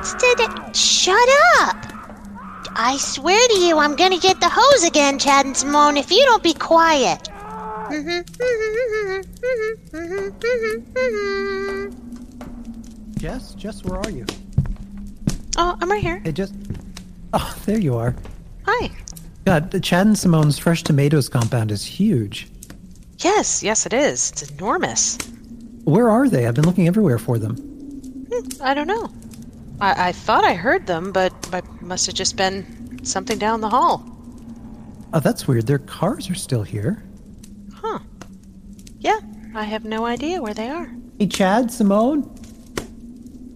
The today. Shut up! I swear to you, I'm gonna get the hose again, Chad and Simone, if you don't be quiet. Jess, Jess, where are you? Oh, I'm right here. Hey, Jess. Oh, there you are. Hi. God, the Chad and Simone's fresh tomatoes compound is huge. Yes, yes, it is. It's enormous. Where are they? I've been looking everywhere for them. Hmm, I don't know. I, I thought I heard them, but I must have just been something down the hall. Oh, that's weird. Their cars are still here. Huh. Yeah, I have no idea where they are. Hey, Chad, Simone.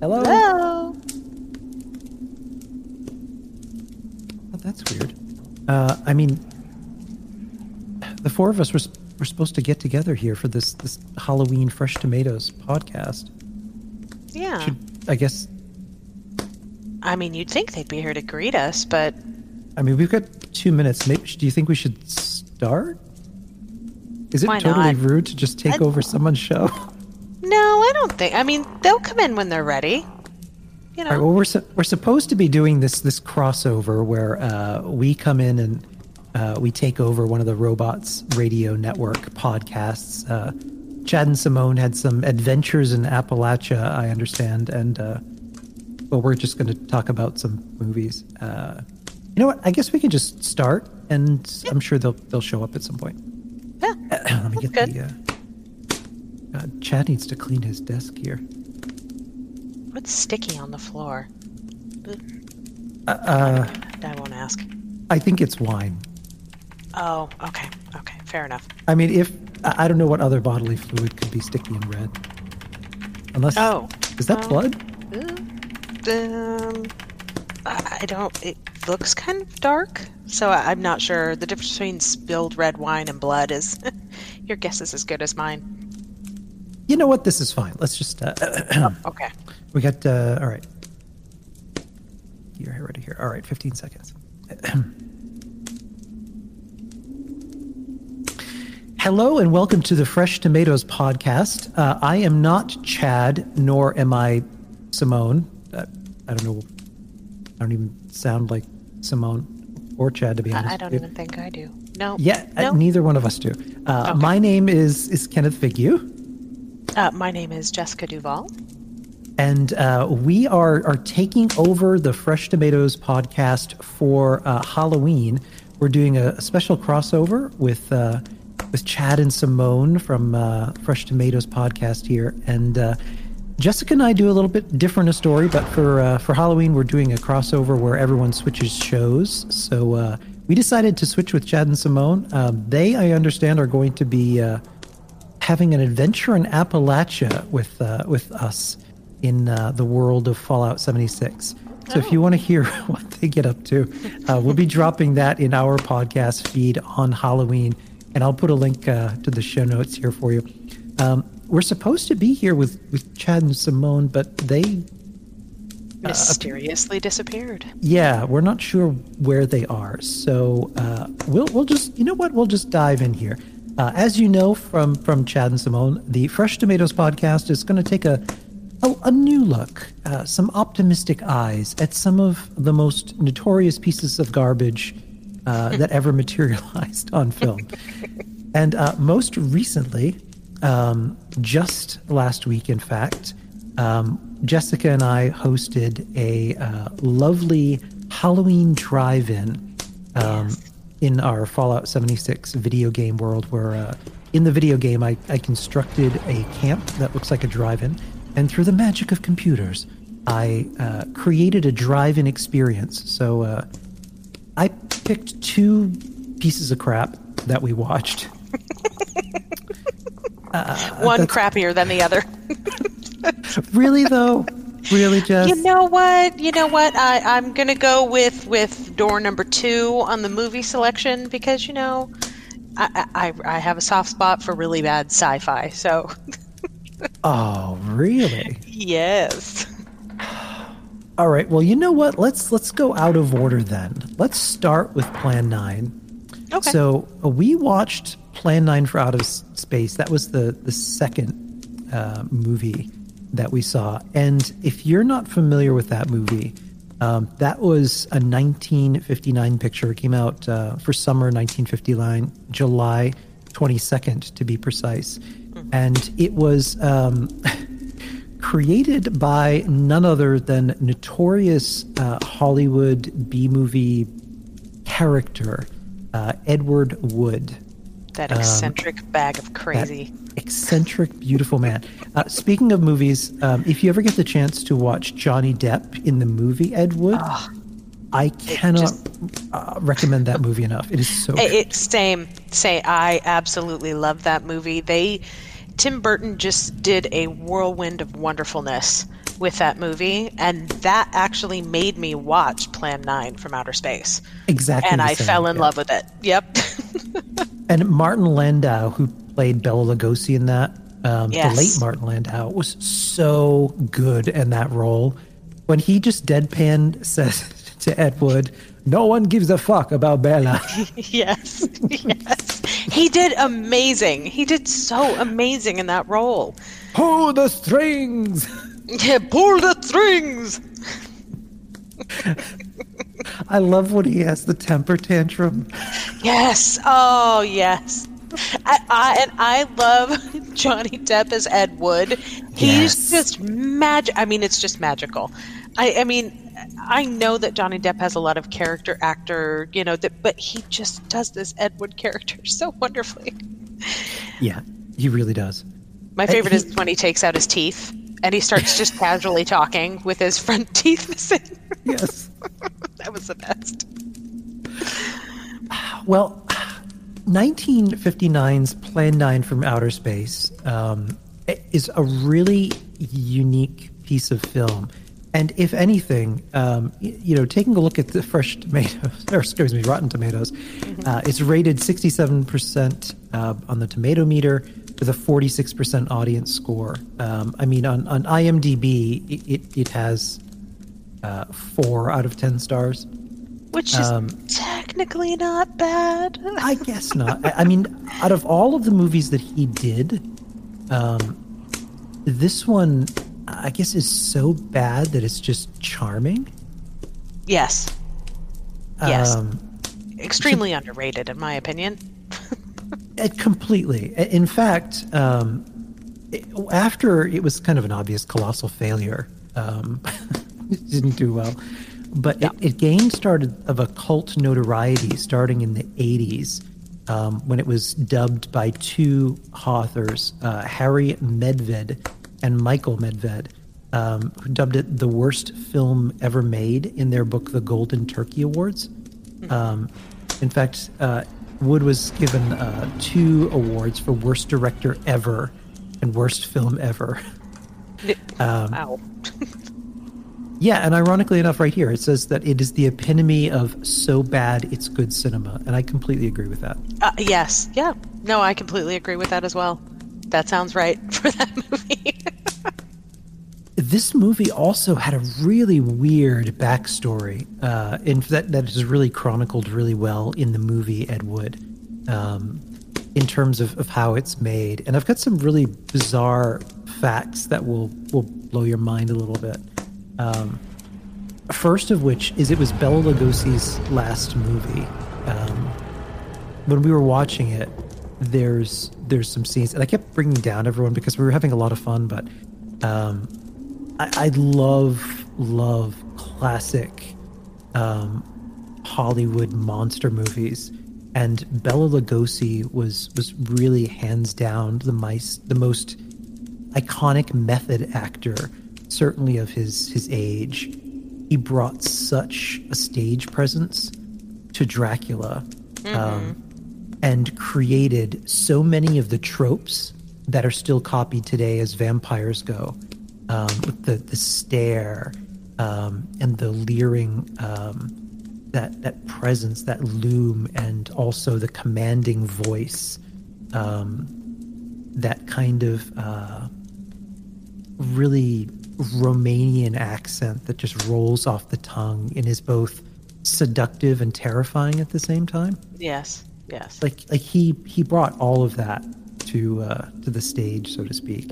Hello. Hello. Oh, that's weird. Uh, I mean, the four of us were, were supposed to get together here for this this Halloween Fresh Tomatoes podcast. Yeah. Should, I guess. I mean, you'd think they'd be here to greet us, but I mean, we've got two minutes. Maybe do you think we should start? Is it Why totally not? rude to just take I- over someone's show? no, I don't think. I mean, they'll come in when they're ready. You know. All right, well, we're su- we're supposed to be doing this this crossover where uh, we come in and uh, we take over one of the robots radio network podcasts. Uh, Chad and Simone had some adventures in Appalachia, I understand, and uh, well, we're just going to talk about some movies. Uh, you know what? I guess we can just start, and I'm sure they'll they'll show up at some point. Yeah, Let me get good. the. Uh, God, Chad needs to clean his desk here. What's sticky on the floor? Uh, uh, I won't ask. I think it's wine. Oh, okay, okay, fair enough. I mean, if I I don't know what other bodily fluid could be sticky and red, unless Oh, is that um, blood? Um, I don't. It looks kind of dark, so I- I'm not sure. The difference between spilled red wine and blood is. your guess is as good as mine. You know what? This is fine. Let's just. Uh, Okay. we got. Uh, all right. You're ready here. All right, 15 seconds. Hello and welcome to the Fresh Tomatoes podcast. Uh, I am not Chad, nor am I Simone. I don't know. I don't even sound like Simone or Chad, to be honest. I, I don't even think I do. No. Yeah, uh, No. neither one of us do. Uh, My name is is Kenneth Figue, Uh, my name is Jessica Duval. and uh, we are are taking over the Fresh Tomatoes podcast for uh, Halloween. We're doing a, a special crossover with uh, with Chad and Simone from uh, Fresh Tomatoes podcast here, and uh, Jessica and I do a little bit different a story. But for uh, for Halloween, we're doing a crossover where everyone switches shows. So uh, we decided to switch with Chad and Simone. Um, they, I understand, are going to be uh, having an adventure in Appalachia with uh, with us in uh, the world of Fallout 76. So if you want to hear what they get up to, uh, we'll be dropping that in our podcast feed on Halloween, and I'll put a link uh, to the show notes here for you. Um, we're supposed to be here with with Chad and Simone, but they Mysteriously disappeared. yeah, we're not sure where they are. So uh, we'll we'll just you know what we'll just dive in here. Uh, as you know from from Chad and Simone, the Fresh Tomatoes podcast is going to take a, a a new look, uh, some optimistic eyes at some of the most notorious pieces of garbage uh, that ever materialized on film. and uh, most recently, um, just last week, in fact, um, Jessica and I hosted a uh, lovely Halloween drive-in um, in our Fallout 76 video game world, where uh, in the video game I, I constructed a camp that looks like a drive-in, and through the magic of computers, I uh, created a drive-in experience. So uh, I picked two pieces of crap that we watched. Uh, One crappier than the other. Really though, really, Jess. You know what? You know what? I, I'm gonna go with with door number two on the movie selection because you know, I I, I have a soft spot for really bad sci-fi. So Oh, really? yes. All right. Well, you know what? Let's let's go out of order then. Let's start with Plan Nine. Okay. So uh, we watched Plan Nine from Outer Space. That was the the second uh, movie that we saw. And if you're not familiar with that movie, um, that was a 1959 picture. It came out uh, for summer 1959, July 22nd to be precise. And it was um, created by none other than notorious uh, Hollywood B movie character uh, Edward Wood. That Um, eccentric bag of crazy. eccentric, beautiful man. Uh, speaking of movies, um, if you ever get the chance to watch Johnny Depp in the movie Ed Wood, I cannot uh, recommend that movie enough. It is so It- It's same. Say, I absolutely love that movie. They, Tim Burton just did a whirlwind of wonderfulness with that movie, and that actually made me watch Plan Nine from Outer Space. exactly. and I same, fell in yeah. love with it. Yep. And Martin Landau, who played Bela Lugosi in that, um, Yes. the late Martin Landau, was so good in that role. When he just deadpan says to Ed Wood, "No one gives a fuck about Bella." yes. Yes. He did amazing. He did so amazing in that role. Pull the strings. Yeah, pull the strings. I love when he has the temper tantrum. Yes. Oh, yes. I, I and I love Johnny Depp as Ed Wood. He's just magic. I mean, it's just magical. I, I mean, I know that Johnny Depp has a lot of character actor, you know, that, but he just does this Ed Wood character so wonderfully. Yeah, he really does. My favorite he- is when he takes out his teeth and he starts just casually talking with his front teeth missing. Yes. that was the best. Well, 1959's Plan 9 from Outer Space um, is a really unique piece of film. And if anything, um, you know, taking a look at the fresh tomatoes, or excuse me, Rotten Tomatoes, uh, it's rated 67% uh, on the tomato meter with a 46% audience score. Um, I mean, on, on IMDb, it, it, it has uh, four out of 10 stars. Which is Um, technically not bad. I guess not. I, I mean, out of all of the movies that he did, um, this one, I guess, is so bad that it's just charming. Yes. Yes. Um, Extremely underrated, in my opinion. It completely. In fact, um, it- after it was kind of an obvious colossal failure, um, it didn't do well, but it, it gained started of a cult notoriety starting in the 80s um, when it was dubbed by two authors, uh, Harry Medved and Michael Medved, um, who dubbed it the worst film ever made in their book, The Golden Turkey Awards. Um, in fact, uh, Wood was given uh, two awards for worst director ever and worst film ever. Um, wow. Yeah, and ironically enough, right here it says that it is the epitome of so bad it's good cinema, and I completely agree with that. Uh, yes. Yeah. No, I completely agree with that as well. That sounds right for that movie. This movie also had a really weird backstory, uh, in that that is really chronicled really well in the movie Ed Wood, um, in terms of, of how it's made. And I've got some really bizarre facts that will will blow your mind a little bit. Um, first of which is it was Bela Lugosi's last movie. Um, when we were watching it, there's there's some scenes, and I kept bringing down everyone because we were having a lot of fun, but. Um, I, I love love classic um, Hollywood monster movies, and Bela Lugosi was was really hands down the mice the most iconic method actor, certainly of his his age. He brought such a stage presence to Dracula, um, and created so many of the tropes that are still copied today as vampires go um, with the the stare um, and the leering um, that that presence, that loom, and also the commanding voice, um, that kind of uh, really Romanian accent that just rolls off the tongue and is both seductive and terrifying at the same time. yes. Yes. Like like he he brought all of that to uh, to the stage, so to speak.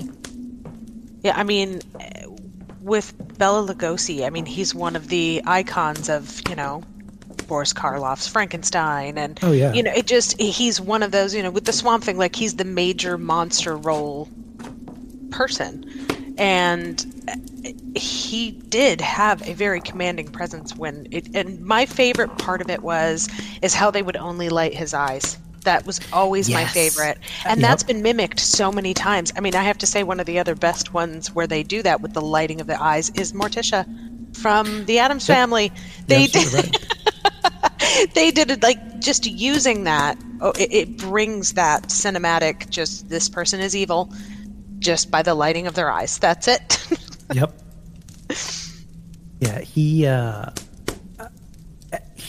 Yeah, I mean, with Bela Lugosi, I mean, he's one of the icons of, you know, Boris Karloff's Frankenstein. And, Oh, yeah. you know, it just, he's one of those, you know, with the Swamp Thing, like, he's the major monster role person. And he did have a very commanding presence when it, and my favorite part of it was, is how they would only light his eyes. That was always my favorite. And Yep. that's been mimicked so many times. I mean, I have to say one of the other best ones where they do that with the lighting of the eyes is Morticia from the Addams Yep. Family. They did, they did it like just using that. Oh, it, it brings that cinematic. Just this person is evil, just by the lighting of their eyes. That's it. Yep. Yeah, he uh, uh,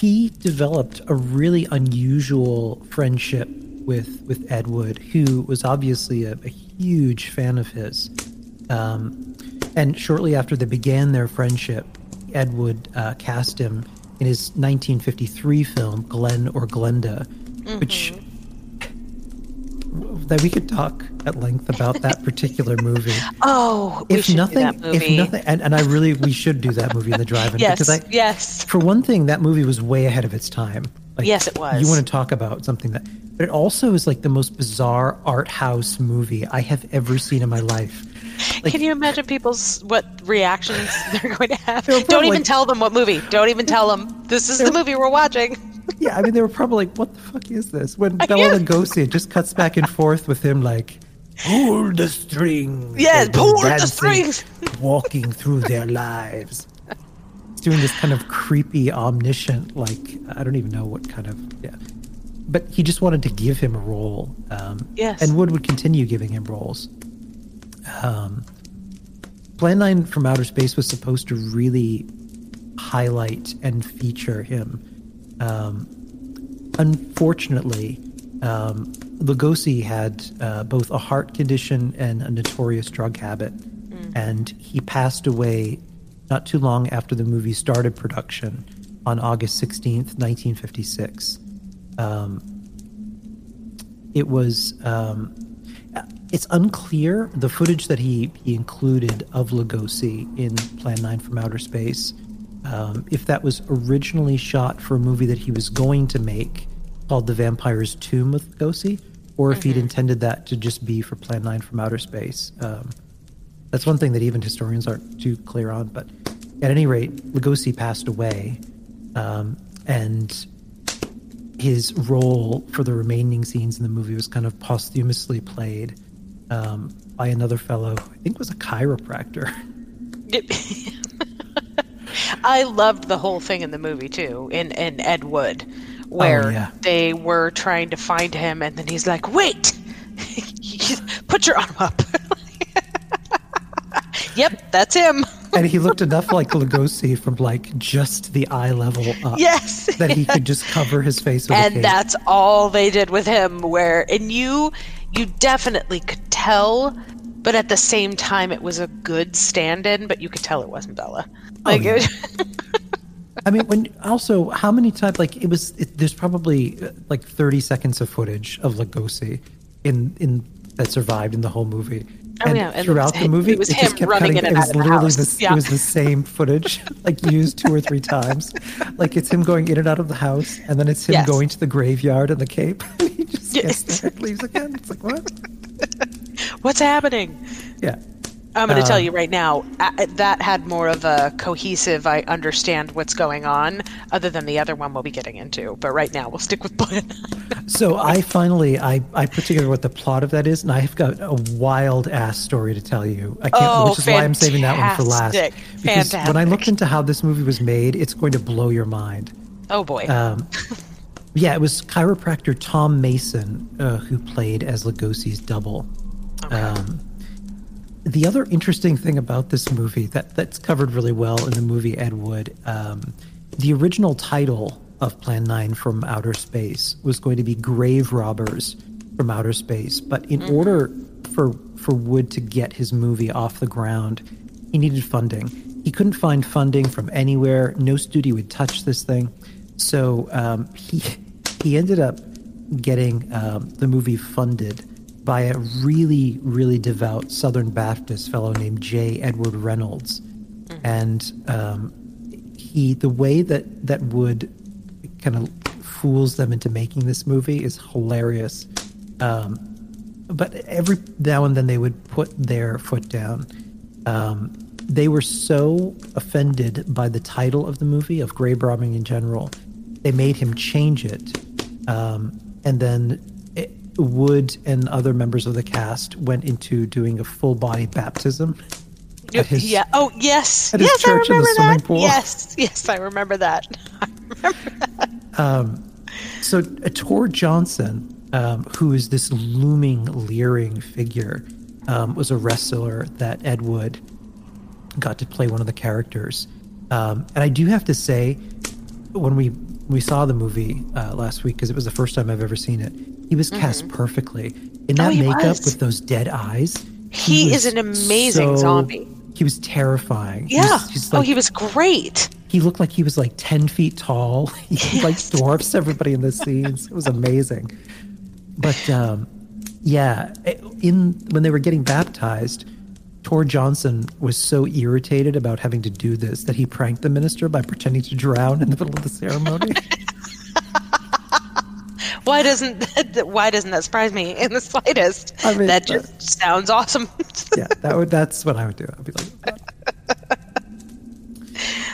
he developed a really unusual friendship with with Ed Wood, who was obviously a, a huge fan of his. Um, and shortly after they began their friendship, Ed Wood uh, cast him in his 1953 film Glen or Glenda, which that we could talk at length about that particular movie oh, if nothing, do that movie. if nothing, and, and I really, we should do that movie in the drive-in yes, because I, yes. for one thing, that movie was way ahead of its time. Yes, it was. You want to talk about something that, but it also is like the most bizarre art house movie I have ever seen in my life. Can you imagine people's what reactions they're going to have? Don't even like- tell them what movie. Don't even tell them this is the movie we're watching. Yeah, I mean, they were probably like, "What the fuck is this?" When Bela Lugosi it just cuts back and forth with him like, "Pull the strings." Yeah, pull the dancing, strings. walking through their lives. It's doing this kind of creepy, omniscient, like I don't even know what kind of yeah. But he just wanted to give him a role. Um, Yes. And Wood would continue giving him roles. Um, Plan 9 from Outer Space was supposed to really highlight and feature him. Um, unfortunately, um, Lugosi had uh, both a heart condition and a notorious drug habit, and he passed away not too long after the movie started production. on August 16th, 1956. Um, it was. Um, it's unclear the footage that he, he included of Lugosi in Plan 9 from Outer Space, um, if that was originally shot for a movie that he was going to make called The Vampire's Tomb with Lugosi, or if he'd intended that to just be for Plan 9 from Outer Space. Um, that's one thing that even historians aren't too clear on. But at any rate, Lugosi passed away, um, and his role for the remaining scenes in the movie was kind of posthumously played um, by another fellow, who I think was a chiropractor. I loved the whole thing in the movie too, in in Ed Wood, where oh, yeah. they were trying to find him, and then he's like, "Wait, put your arm up." yep, that's him. and he looked enough like Lugosi from like just the eye level up. Yes. that he could just cover his face and that's all they did with him where and you you definitely could tell but at the same time it was a good stand-in but you could tell it wasn't bella like yeah. it, I mean, when also how many times like it was? It, there's probably uh, like 30 seconds of footage of Lugosi in in that survived in the whole movie. Oh, and yeah, and it throughout the movie, it was just him kept running cutting. in and it out was of the literally house. the, Yeah. it was the same footage, like used two or three times. Like it's him going in and out of the house, and then it's him Yes. going to the graveyard in the cape. And he just gets there, leaves again. It's like what? what's happening Yeah. I'm going to tell Um, you right now uh, that had more of a cohesive i understand what's going on other than the other one we'll be getting into but right now we'll stick with plan So I finally I, I put together what the plot of that is, and I've got a wild ass story to tell you. I can't, Oh, which is why I'm saving that one for last. fantastic. Because when I Fantastic. looked into how this movie was made, it's going to blow your mind. oh boy Um, yeah, it was chiropractor Tom Mason uh, who played as Lugosi's double. Um, the other interesting thing about this movie that that's covered really well in the movie Ed Wood, um, the original title of Plan 9 from Outer Space was going to be Grave Robbers from Outer Space, but in order for for Wood to get his movie off the ground, he needed funding. He couldn't find funding from anywhere. No studio would touch this thing, so um, he he ended up getting um, the movie funded by a really really devout Southern Baptist fellow named J. Edward Reynolds, and um, he the way that that Wood kind of fools them into making this movie is hilarious. Um, but every now and then they would put their foot down. Um, they were so offended by the title of the movie of grave robbing in general, they made him change it. Um, and then Wood and other members of the cast went into doing a full body baptism. at his- yeah. Oh yes. yes i church in the remember that. yes yes i remember that. Um, so uh, Tor Johnson, um, who is this looming, leering figure, um, was a wrestler that Ed Wood got to play one of the characters. Um, and I do have to say, when we we saw the movie uh, last week, because it was the first time I've ever seen it, he was cast perfectly in Oh, that he makeup was. with those dead eyes. He was is an amazing so- zombie. He was terrifying. He yeah was- he's oh he was great he looked like he was like 10 feet tall. He like dwarfs everybody in the scenes. It was amazing. But um, yeah, in when they were getting baptized, Tor Johnson was so irritated about having to do this that he pranked the minister by pretending to drown in the middle of the ceremony. Why doesn't that, why doesn't that surprise me in the slightest? I mean, that just sounds awesome. yeah, that would that's what I would do. I'd be like,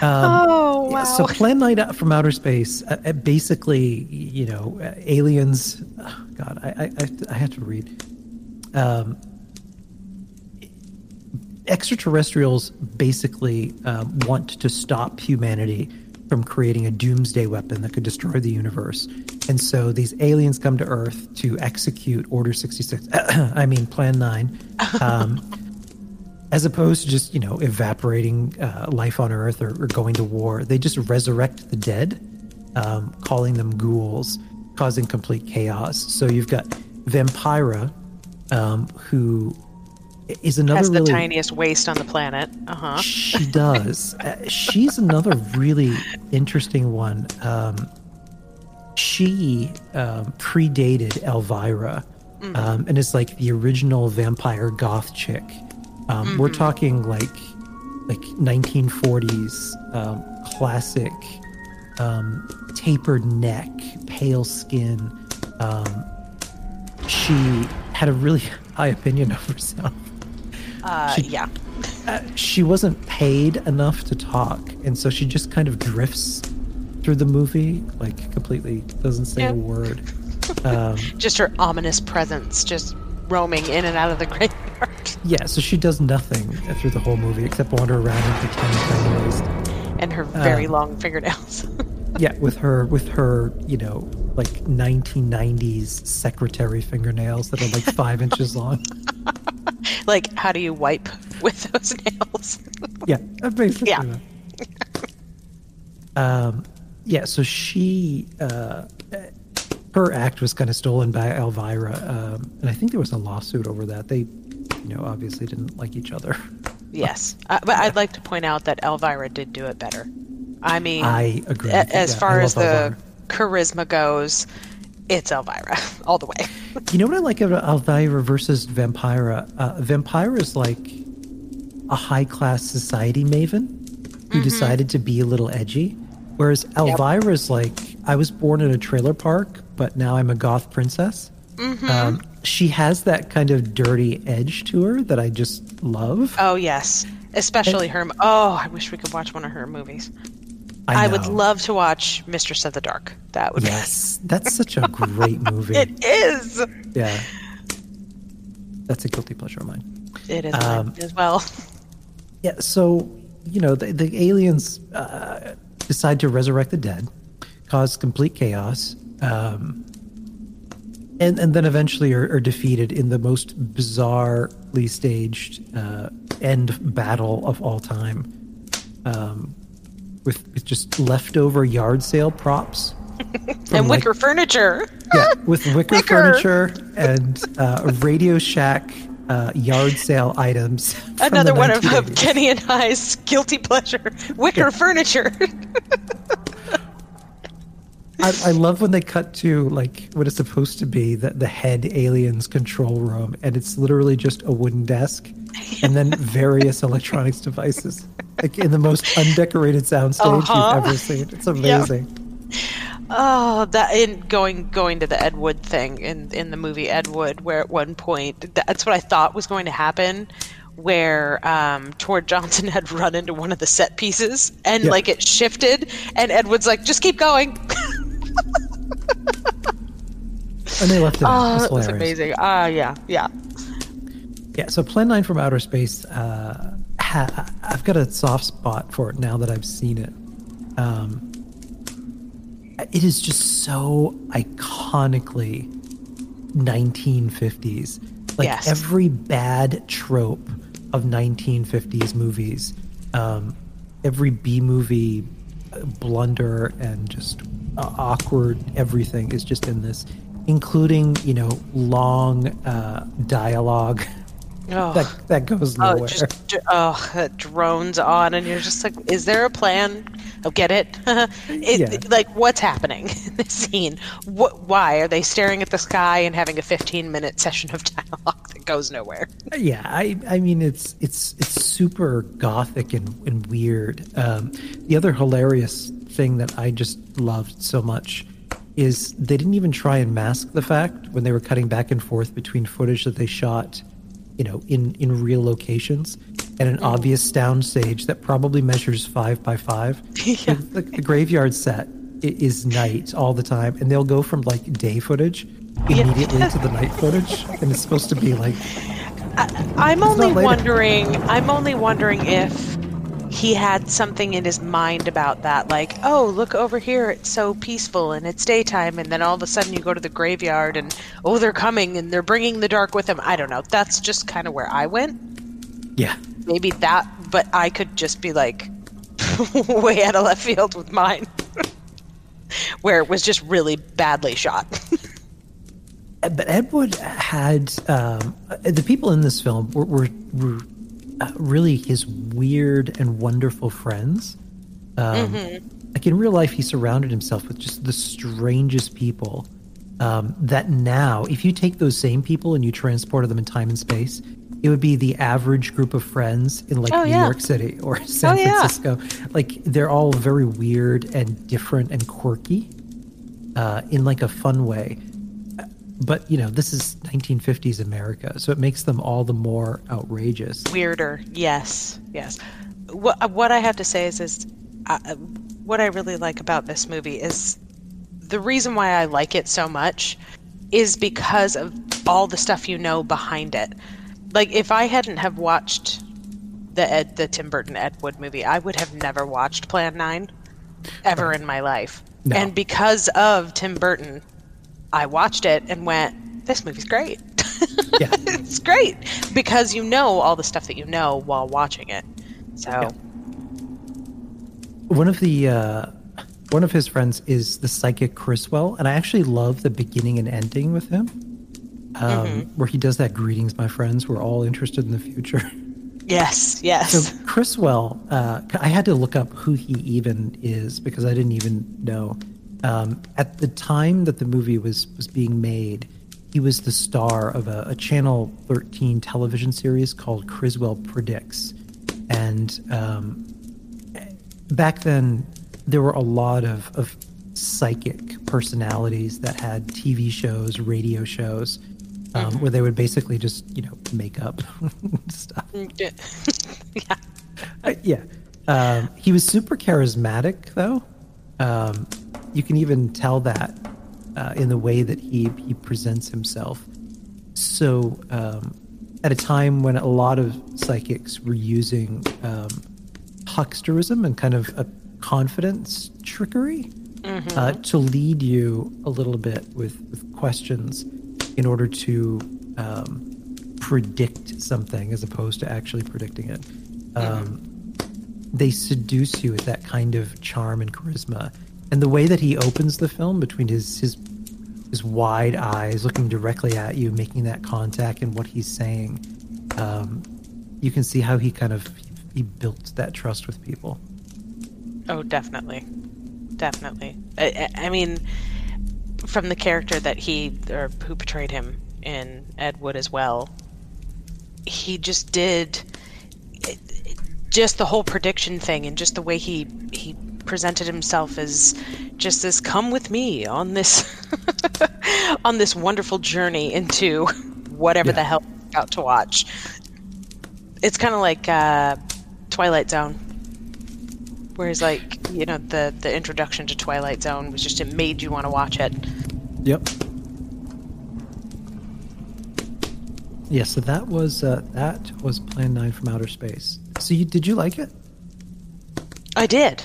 Um, oh yeah, so Plan 9 from Outer Space, uh, uh, basically, you know, uh, aliens. oh, God, I, I, I, I have to read. Um, extraterrestrials basically um, want to stop humanity from creating a doomsday weapon that could destroy the universe. And so these aliens come to Earth to execute Order 66. I mean, Plan 9. Um, as opposed to just you know evaporating uh, life on Earth or, or going to war. They just resurrect the dead, um, calling them ghouls, causing complete chaos. So you've got Vampira, um, who is another Has the really tiniest waist on the planet. Uh huh. She does. Uh, she's another really interesting one. Um, she um, predated Elvira Mhm. um, and is like the original vampire goth chick. Um, We're Mhm. talking like like 1940s um, classic um, tapered neck, pale skin. Um, she had a really high opinion of herself Uh, She- yeah. uh, she wasn't paid enough to talk, and so she just kind of drifts through the movie, like completely doesn't say a word. Um, Just her ominous presence, just roaming in and out of the graveyard, yeah, so she does nothing through the whole movie except wander around and pretend waist. and her very Um, long fingernails. Yeah, with her with her, you know, like 1990s secretary fingernails that are like five inches long. Like, how do you wipe with those nails? Yeah, uh, basically. Yeah. that. Um, yeah, so she, uh, her act was kind of stolen by Elvira, um, and I think there was a lawsuit over that. They, you know, obviously didn't like each other. Yes, uh, but I'd like to point out that Elvira did do it better. I mean, I agree. a- as Yeah, far as the Elvira. charisma goes, it's Elvira all the way. You know what I like about Elvira versus Vampira? Uh, Vampira is like a high class society maven who Mm-hmm. decided to be a little edgy. Whereas Elvira is like, I was born in a trailer park, but now I'm a goth princess. Mhm. Um, she has that kind of dirty edge to her that I just love. Oh yes, especially her. Oh, I wish we could watch one of her movies. I I, would love to watch Mistress of the Dark. That would Yes, that's such a great movie. It is. yeah. That's a guilty pleasure of mine. It is Um, as well. Yeah, so you know the, the aliens uh, decide to resurrect the dead, cause complete chaos, um, and and then eventually are, are defeated in the most bizarrely staged uh, end battle of all time, um, with, with just leftover yard sale props. and like, wicker furniture. yeah, with wicker, Wicker. furniture and uh, Radio Shack uh, yard sale items. Another one of, of Kenny and I's guilty pleasure. Wicker furniture. I, I love when they cut to like what is supposed to be the, the head alien's control room, and it's literally just a wooden desk and then various electronics devices, like in the most undecorated soundstage Uh-huh. you've ever seen. It's amazing. Oh, that in going going to the Ed Wood thing in in the movie Ed Wood, where at one point that's what I thought was going to happen, where um, Tor Johnson had run into one of the set pieces and Yeah. like it shifted, and Ed Wood's like, "Just keep going." And they left it. Oh, that was amazing. Ah, yeah, yeah. Yeah, so Plan 9 from Outer Space, uh, ha- I've got a soft spot for it now that I've seen it. Um, it is just so iconically 1950s. Like Yes. every bad trope of 1950s movies, um, every B movie uh, blunder and just uh, awkward everything is just in this, including, you know, long uh, dialogue Oh. that, that goes Oh, nowhere. just oh, it drones on, and you're just like, "Is there a plan?" Oh, get it? it Yeah. Like, what's happening in this scene? What? Why are they staring at the sky and having a 15 minute session of dialogue that goes nowhere? Yeah, I I mean it's it's it's super gothic and, and weird. Um, the other hilarious thing that I just loved so much is they didn't even try and mask the fact when they were cutting back and forth between footage that they shot, you know, in in real locations and an mm-hmm. obvious sound stage that probably measures five by five. Yeah. The, the graveyard set i- is night all the time, and they'll go from like day footage immediately to the night footage, and it's supposed to be like I'm only wondering. I'm only wondering if he had something in his mind about that, like, oh, look over here, it's so peaceful and it's daytime, and then all of a sudden you go to the graveyard and oh, they're coming and they're bringing the dark with them. I don't know. That's just kind of where I went. yeah. Maybe that, but I could just be like way out of left field with mine, where it was just really badly shot. but Ed Wood had um, the people in this film were, were, were uh, really his weird and wonderful friends. Um, Mhm. Like in real life, he surrounded himself with just the strangest people. Um, that now, if you take those same people and you transported them in time and space, it would be the average group of friends in like Oh, New yeah. York City or San Oh, yeah. Francisco. Like they're all very weird and different and quirky uh, in like a fun way. But you know, this is 1950s America, so it makes them all the more outrageous. weirder. Yes, yes. What what I have to say is is uh, what I really like about this movie is the reason why I like it so much is because of all the stuff you know behind it. Like if I hadn't have watched the Ed the Tim Burton Ed Wood movie, I would have never watched Plan 9 ever in my life. No. And because of Tim Burton, I watched it and went, this movie's great. Yeah. it's great because you know all the stuff that you know while watching it. So One of the uh, one of his friends is the psychic Criswell, and I actually love the beginning and ending with him, um, Mhm. where he does that "Greetings, my friends. We're all interested in the future." yes, yes. So Criswell, uh, I had to look up who he even is because I didn't even know. Um, at the time that the movie was was being made, he was the star of a, a Channel 13 television series called Criswell Predicts, and um, back then there were a lot of, of psychic personalities that had TV shows, radio shows, um, where they would basically just you know make up stuff. yeah. Uh, yeah. Um, he was super charismatic, though. Um, you can even tell that uh, in the way that he, he presents himself. So, um, at a time when a lot of psychics were using um, hucksterism and kind of a confidence trickery Mhm. uh, to lead you a little bit with, with questions in order to um, predict something as opposed to actually predicting it. Um, They seduce you with that kind of charm and charisma. And the way that he opens the film between his, his his wide eyes looking directly at you, making that contact and what he's saying, um, you can see how he kind of he built that trust with people. Oh, definitely, definitely. I, I I mean, from the character that he or who portrayed him in Ed Wood as well, he just did just the whole prediction thing and just the way he he presented himself as just this come with me on this on this wonderful journey into whatever the hell about to watch. It's kind of like uh, Twilight Zone. Whereas, like you know, the the introduction to Twilight Zone was just it made you want to watch it. Yep. Yeah, so that was uh, that was Plan Nine from Outer Space. So you did you like it? I did,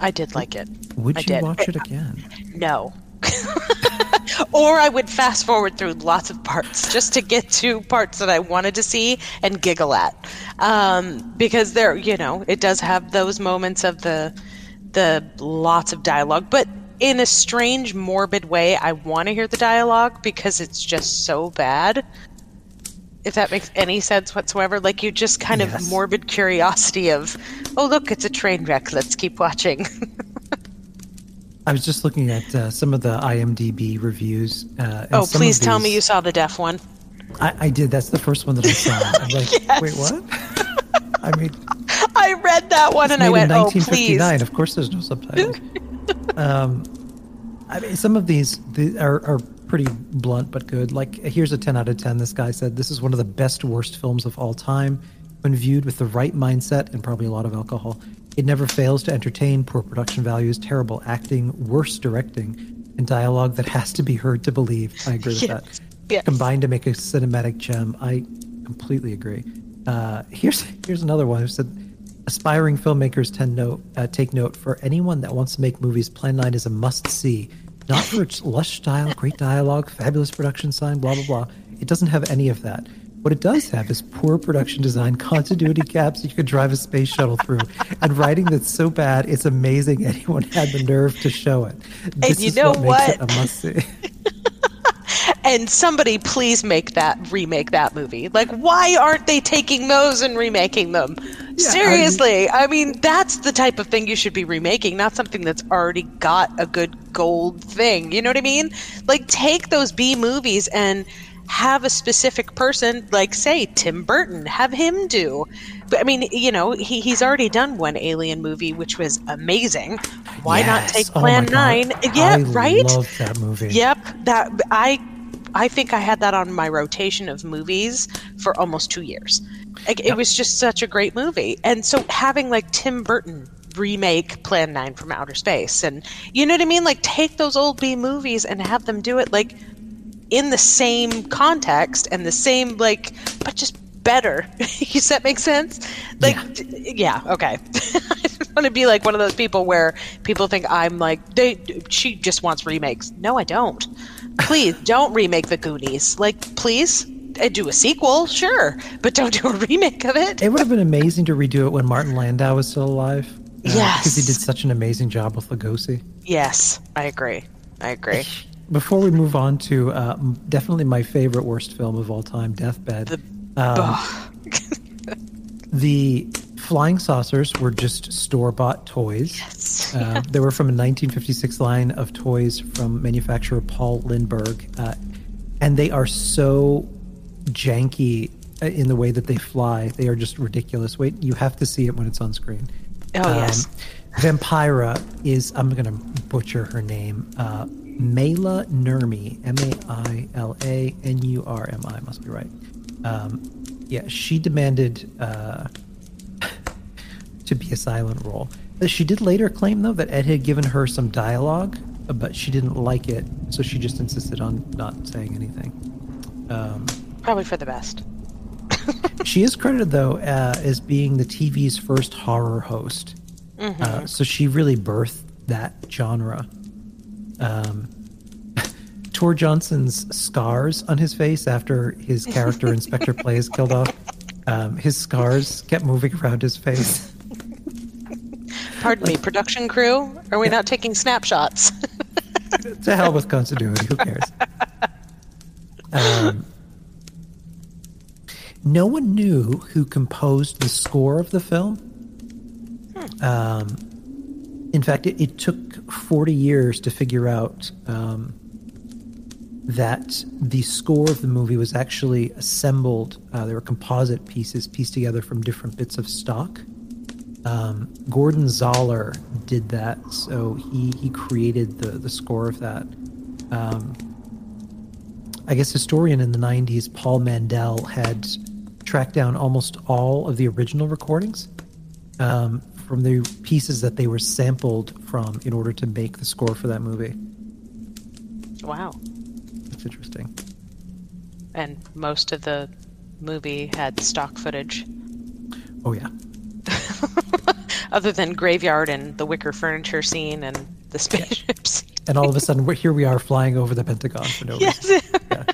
I did like it. Would I you did. watch it again? No. or I would fast forward through lots of parts just to get to parts that I wanted to see and giggle at, um, because there, you know, it does have those moments of the the lots of dialogue, but in a strange, morbid way. I want to hear the dialogue because it's just so bad. If that makes any sense whatsoever, like you just kind Yes. of morbid curiosity of, oh look, it's a train wreck. Let's keep watching. I was just looking at uh, some of the IMDb reviews. Uh, oh, please tell me you saw the deaf one. I, I did. That's the first one that I saw. I'm like, wait, what? I mean, I read that one and I went, in oh, please. 1959. Of course, there's no subtitles. um, I mean, some of these the, are, are pretty blunt but good. Like, here's a 10 out of 10. This guy said, This is one of the best, worst films of all time. When viewed with the right mindset and probably a lot of alcohol, it never fails to entertain. Poor production values, terrible acting, worse directing, and dialogue that has to be heard to believe. I agree with Yes. that. Yes. Combined to make a cinematic gem. I completely agree. Uh, here's here's another one who said, aspiring filmmakers tend note uh, take note for anyone that wants to make movies. Plan Nine is a must see, not for its lush style, great dialogue, fabulous production sign, blah blah blah. It doesn't have any of that. What it does have is poor production design, continuity gaps you could drive a space shuttle through, and writing that's so bad it's amazing anyone had the nerve to show it. This you is know what makes it what? a must see. And somebody please make that remake that movie. Like, why aren't they taking those and remaking them? Seriously, I mean, that's the type of thing you should be remaking, not something that's already got a good gold thing. You know what I mean? Like, take those B movies and have a specific person, like say Tim Burton, have him do. But I mean, you know, he, he's already done one Alien movie, which was amazing. Why not take Oh Plan Nine? Yeah, I right. love that movie. Yep, that I I think I had that on my rotation of movies for almost two years. Like, It was just such a great movie, and so having like Tim Burton remake Plan Nine from Outer Space, and you know what I mean, like take those old B movies and have them do it like in the same context and the same like, but just better. Does that make sense? Like, d- yeah, okay. I want to be like one of those people where people think I'm like they. She just wants remakes. No, I don't. Please don't remake the Goonies. Like, please. uh, Do a sequel, sure, but don't do a remake of it. It would have been amazing to redo it when Martin Landau was still alive. Yes. Because he did such an amazing job with Lugosi. Yes, I agree. I agree. Before we move on to uh, definitely my favorite worst film of all time, Deathbed. um, the flying saucers were just store bought toys. Yes. Uh, they were from a 1956 line of toys from manufacturer Paul Lindberg. Uh, and they are so janky uh, in the way that they fly. They are just ridiculous. Wait, you have to see it when it's on screen. Oh, yes. Vampira is, I'm going to butcher her name, uh, Maila Nurmi, M A I L A N U R M I, must be right. Um, yeah, she demanded uh, to be a silent role. Uh, She did later claim, though, that Ed had given her some dialogue, but she didn't like it, so she just insisted on not saying anything. Um, Probably for the best. she is credited, though, uh, as being the TV's first horror host. Mhm. Uh, so she really birthed that genre. Um, Tor Johnson's scars on his face after his character Inspector Clay is killed off, um, his scars kept moving around his face. Pardon me, production crew. Are we not taking snapshots? to hell with continuity. Who cares? Um, no one knew who composed the score of the film. Um, in fact, it, it took 40 years to figure out um, that the score of the movie was actually assembled. Uh, there were composite pieces pieced together from different bits of stock. Um, Gordon Zahler did that, so he, he created the, the score of that. Um, I guess historian in the 90s, Paul Mandell, had tracked down almost all of the original recordings um, from the pieces that they were sampled from in order to make the score for that movie. wow. That's interesting. And most of the movie had stock footage, Oh, yeah. other than graveyard and the wicker furniture scene and the spaceship scene. And all of a sudden, we're, here we are flying over the Pentagon for no reason. Yeah.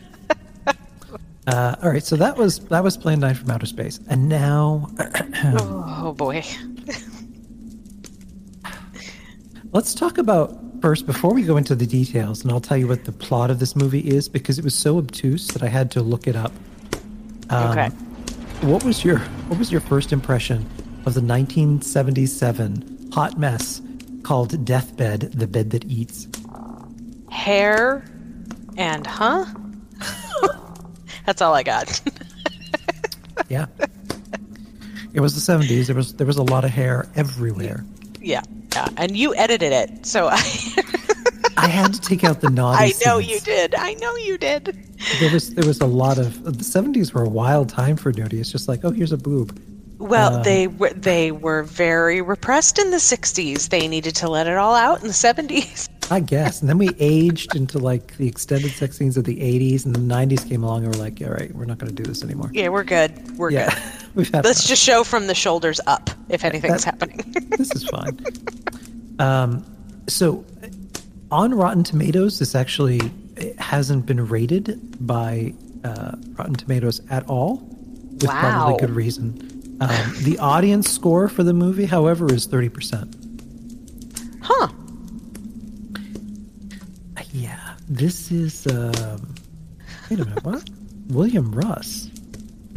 Uh, all right, so that was that was Plan Nine from Outer Space, and now oh boy. Let's talk about first before we go into the details, and I'll tell you what the plot of this movie is because it was so obtuse that I had to look it up. Um, Okay. What was your What was your first impression of the 1977 hot mess called Deathbed: The Bed That Eats? Hair and huh? That's all I got. Yeah, it was the 70s. There was there was a lot of hair everywhere. yeah, yeah. And you edited it, so I, I had to take out the naughty. I know scenes. you did. I know you did. There was there was a lot of the 70s were a wild time for nudity. It's just like, oh, here's a boob. Well, Um, they were they were very repressed in the '60s. They needed to let it all out in the '70s. I guess. And then we aged into like the extended sex scenes of the 80s, and the 90s came along, and we're like, all right, we're not going to do this anymore. Yeah, we're good. We're Yeah, good. we've had Let's enough. just show from the shoulders up if anything's that- happening. this is fine. Um, so, on Rotten Tomatoes, this actually hasn't been rated by uh, Rotten Tomatoes at all, with probably good reason. Um, the audience score for the movie, however, is 30%. Huh. Yeah, this is. Um, Wait a minute, what? William Russ.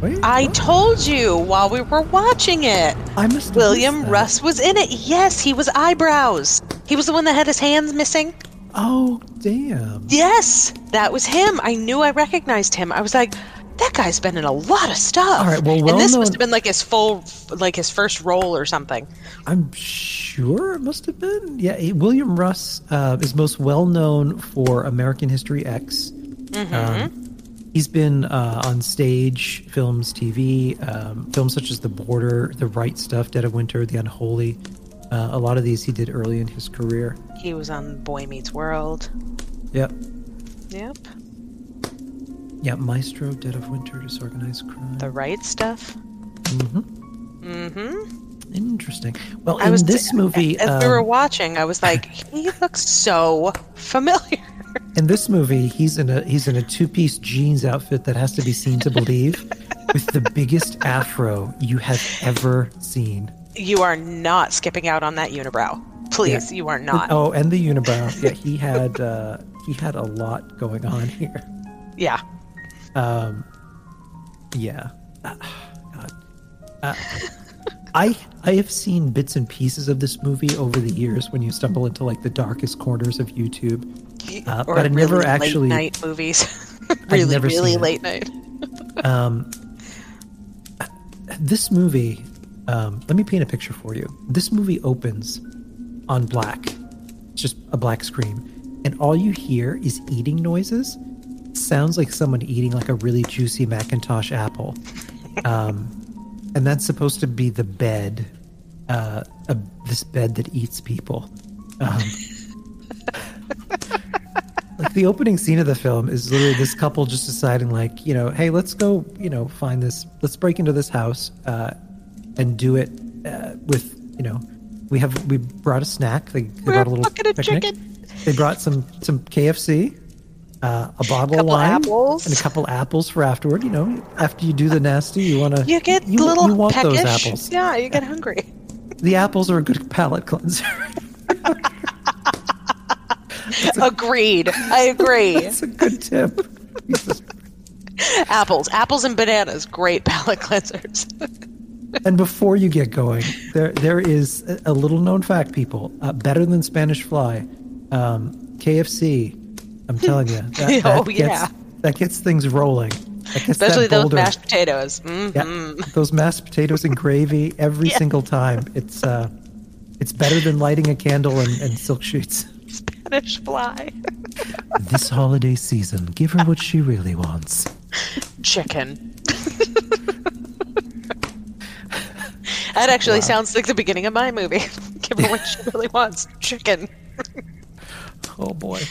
Wait, I told you while we were watching it. I must. William. Russ was in it. Yes, he was eyebrows. He was the one that had his hands missing. Oh, damn. Yes, that was him. I knew I recognized him. I was like, that guy's been in a lot of stuff. All right, well, well and this well-known- must have been like his full, like his first role or something. I'm sure it must have been. Yeah, he- William Russ uh, is most well known for American History X. Mm-hmm. Um, he's been uh, on stage, films, TV, um, films such as The Border, The Right Stuff, Dead of Winter, The Unholy. Uh, a lot of these he did early in his career. He was on Boy Meets World. Yep. Yep. Yeah, Maestro, Dead of Winter, Disorganized Crime. The right stuff. Mm-hmm. Mm-hmm. Interesting. Well, I in was this movie, as we were um, watching, I was like, he looks so familiar. in this movie, he's in a he's in a two piece jeans outfit that has to be seen to believe, with the biggest afro you have ever seen. You are not skipping out on that unibrow. Please, Yeah. you are not. Oh, and the unibrow. Yeah, he had uh, he had a lot going on here. Yeah. Um, yeah. Ah, God. Uh, I I have seen bits and pieces of this movie over the years when you stumble into like the darkest corners of YouTube. Uh, or but I never really actually late night movies. Really, never really seen it. late night. Um, this movie, um, let me paint a picture for you. This movie opens on black, it's just a black screen, and all you hear is eating noises. Sounds like someone eating like a really juicy McIntosh apple. Um, and that's supposed to be the bed, uh, a, this bed that eats people. Um, like the opening scene of the film is literally this couple just deciding like you know hey let's go you know find this let's break into this house uh, and do it uh, with you know we have we brought a snack they, they brought a little picnic. chicken. they brought some some kfc uh, a bottle of wine apples. and a couple apples for afterward you know after you do the nasty you want to You get you, little you want those peckish. apples Yeah, you get hungry. the apples are a good palate cleanser Agreed. I agree. that's a good tip apples, apples and bananas, great palate cleansers. And before you get going, there there is a- a little known fact, people. Uh, better than Spanish Fly, um, KFC. I'm telling you, that, Oh, that yeah. gets, that gets things rolling. Especially those mashed potatoes. hmm Yeah, those mashed potatoes and gravy every Yeah. single time. It's uh, it's better than lighting a candle and, and silk sheets. Spanish fly. This holiday season, give her what she really wants. Chicken. that actually sounds like the beginning of my movie. Give her what she really wants. Chicken. Oh boy.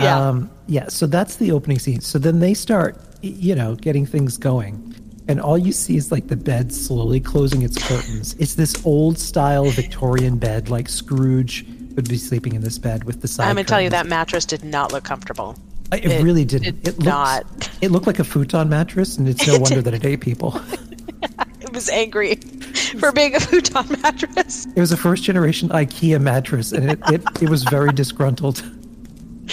Yeah. Um, yeah. So that's the opening scene. So then they start, you know, getting things going, and all you see is like the bed slowly closing its curtains. It's this old style Victorian bed, like Scrooge would be sleeping in this bed with the side. I'm gonna tell you that mattress did not look comfortable. Uh, It, really didn't. did it looked, not. It looked like a futon mattress, and it's no It wonder did. that it ate people. It was angry for being a futon mattress It was a first generation IKEA mattress, and it, it, it was very disgruntled.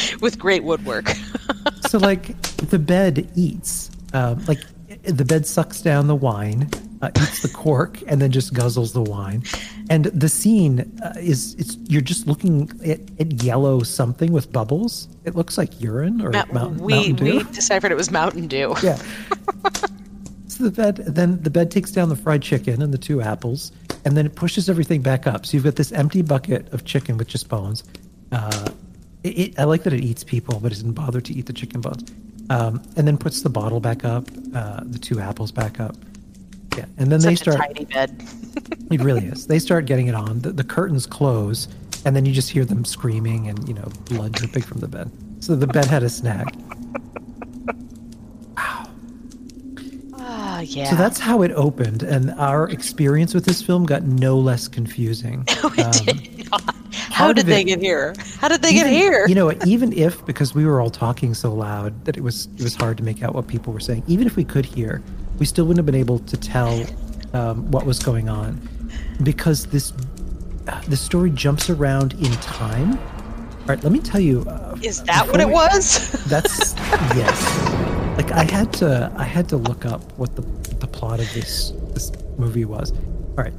with great woodwork. so like the bed eats um, like the bed sucks down the wine uh, eats the cork and then just guzzles the wine and the scene uh, is it's you're just looking at, at yellow something with bubbles it looks like urine or Ma- mountain, we Mountain Dew. we deciphered it was Mountain Dew. yeah so the bed then the bed takes down the fried chicken and the two apples and then it pushes everything back up so you've got this empty bucket of chicken with just bones uh, it, it, i like that it eats people but it doesn't bother to eat the chicken bones. Um, and then puts the bottle back up uh, the two apples back up. Yeah and then they start a tiny bed. it really is. They start getting it on. The, the curtains close and then you just hear them screaming and you know blood dripping from the bed. So the bed had a snag Ah, yeah. So that's how it opened, and our experience with this film got no less confusing. Um, How did they it- get here? How did they get here? You know, even if because we were all talking so loud that it was it was hard to make out what people were saying. Even if we could hear, we still wouldn't have been able to tell um, what was going on because this uh, the story jumps around in time. All right, let me tell you. Uh, Is that what it we- was? That's yes. Like I had to, I had to look up what the the plot of this this movie was. All right.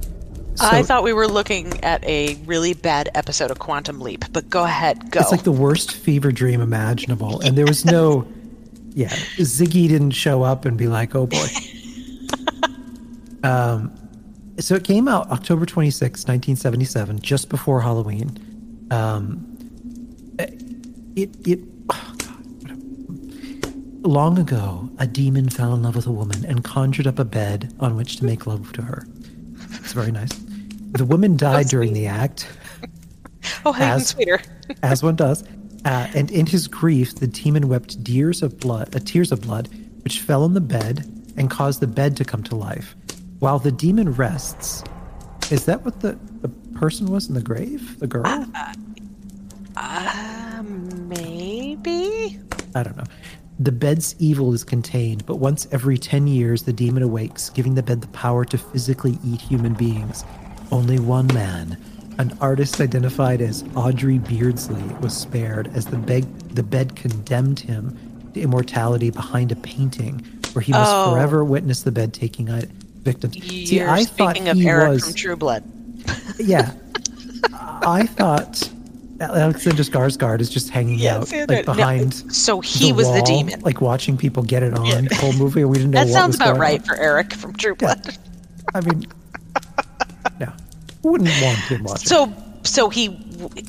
I thought we were looking at a really bad episode of Quantum Leap, but go ahead, go. It's like the worst fever dream imaginable, and there was no, yeah, Ziggy didn't show up and be like, "Oh boy." um, so it came out October twenty sixth, nineteen seventy seven, just before Halloween. Um, it it. Long ago, a demon fell in love with a woman and conjured up a bed on which to make love to her. It's very nice. The woman died during the act oh, even as- sweeter. as one does. Uh, and in his grief, the demon wept tears of blood, uh, tears of blood, which fell on the bed and caused the bed to come to life. While the demon rests, is that what the, the person was in the grave? The girl? Uh, maybe. I don't know. The bed's evil is contained, but once every 10 years, the demon awakes, giving the bed the power to physically eat human beings. Only one man, an artist identified as Aubrey Beardsley, was spared as the bed, the bed condemned him to immortality behind a painting where he must Oh. forever witness the bed taking victims. See, You're I thought speaking of he Eric was from True Blood. yeah. I thought Alexander Skarsgård is just hanging Yes, out yeah, like no, behind. so he was the demon. like watching people get it on the whole movie. and We didn't know That sounds about right on. for Eric from True Blood. I mean, no, wouldn't want him watching. So, so he,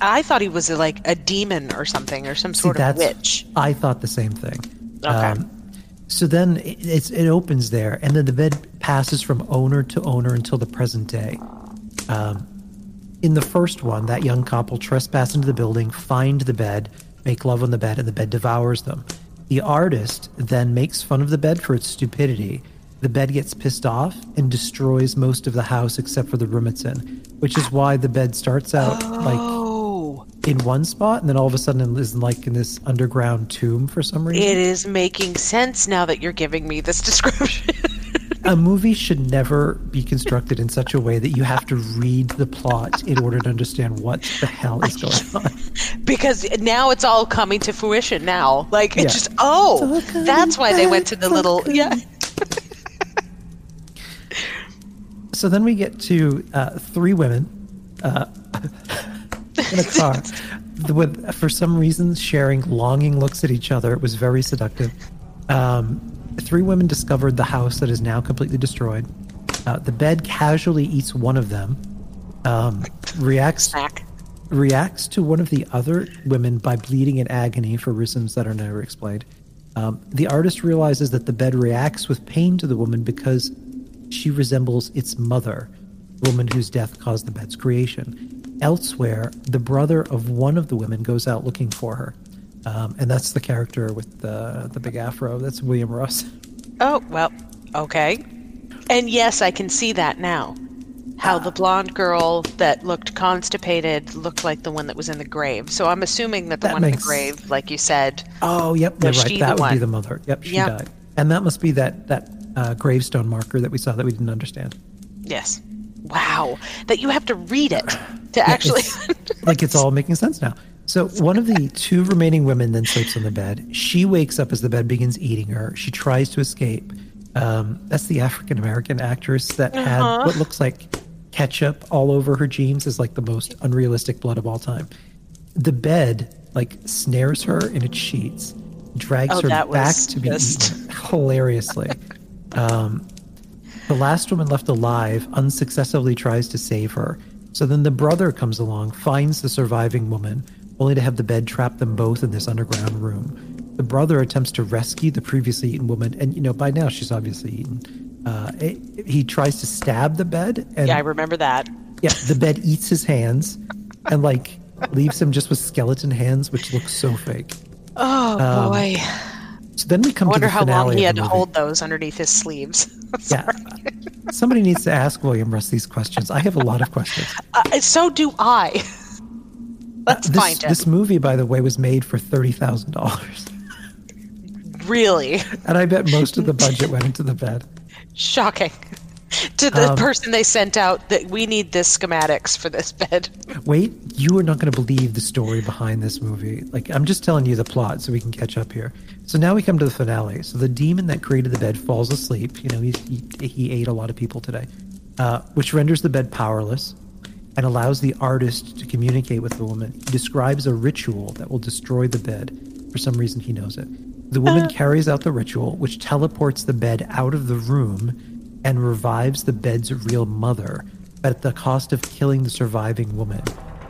I thought he was like a demon or something, or some See, sort of witch. I thought the same thing. Okay. so then it, it's, it opens there, and then the bed passes from owner to owner until the present day. Um, in the first one, that young couple trespass into the building, find the bed, make love on the bed, and the bed devours them. The artist then makes fun of the bed for its stupidity. The bed gets pissed off and destroys most of the house except for the room it's in, which is why the bed starts out like Oh, in one spot and then all of a sudden is like in this underground tomb for some reason. it is making sense now that you're giving me this description. A movie should never be constructed in such a way that you have to read the plot in order to understand what the hell is going on. because now it's all coming to fruition now. Like Yeah. just oh, that's why they went to the little yeah. So then we get to uh, three women uh, in a car with, for some reason, sharing longing looks at each other. It was very seductive. Um, three women discovered the house that is now completely destroyed. Uh, the bed casually eats one of them. Um, reacts reacts to one of the other women by bleeding in agony for reasons that are never explained. Um, the artist realizes that the bed reacts with pain to the woman because she resembles its mother, the woman whose death caused the bed's creation. Elsewhere, the brother of one of the women goes out looking for her. Um, and that's the character with the, the big afro. That's William Russ. Oh well, okay. And yes, I can see that now. How the blonde girl that looked constipated looked like the one that was in the grave. So I'm assuming that the That one in the grave, like you said, Oh, yep, you're Was right. That would be the mother. Yep, she Yep. died. And that must be that, that uh, gravestone marker that we saw that we didn't understand. yes. Wow, that you have to read it to actually. It's- like it's all making sense now. So one of the two remaining women then sleeps on the bed. She wakes up as the bed begins eating her. She tries to escape. Um, that's the African American actress that had Uh-huh. what looks like ketchup all over her jeans is like the most unrealistic blood of all time. The bed like snares her in its sheets, drags Oh, her back to be just- eaten hilariously. Um, the last woman left alive unsuccessfully tries to save her. So then the brother comes along, finds the surviving woman, only to have the bed trap them both in this underground room. The brother attempts to rescue the previously eaten woman, and you know by now she's obviously eaten. Uh, it- he tries to stab the bed, and yeah, I remember that. yeah, the bed eats his hands, and like leaves him just with skeleton hands, which looks so fake. Oh Um, boy. So then we come I wonder to the how long he had to hold those underneath his sleeves. Yeah. Somebody needs to ask William Russ these questions. I have a lot of questions. Uh, so do I. Let's this, find it. This movie, by the way, was made for thirty thousand dollars, Really and I bet most of the budget went into the bed. shocking. To the Um, person they sent out that we need this schematics for this bed. Wait you are not going to believe the story behind this movie. Like, I'm just telling you the plot so we can catch up here. So now we come to the finale. So the demon that created the bed falls asleep. You know, he's, he, he ate a lot of people today, uh, which renders the bed powerless and allows the artist to communicate with the woman. He describes a ritual that will destroy the bed. For some reason, he knows it. The woman uh. carries out the ritual, which teleports the bed out of the room and revives the bed's real mother, but at the cost of killing the surviving woman.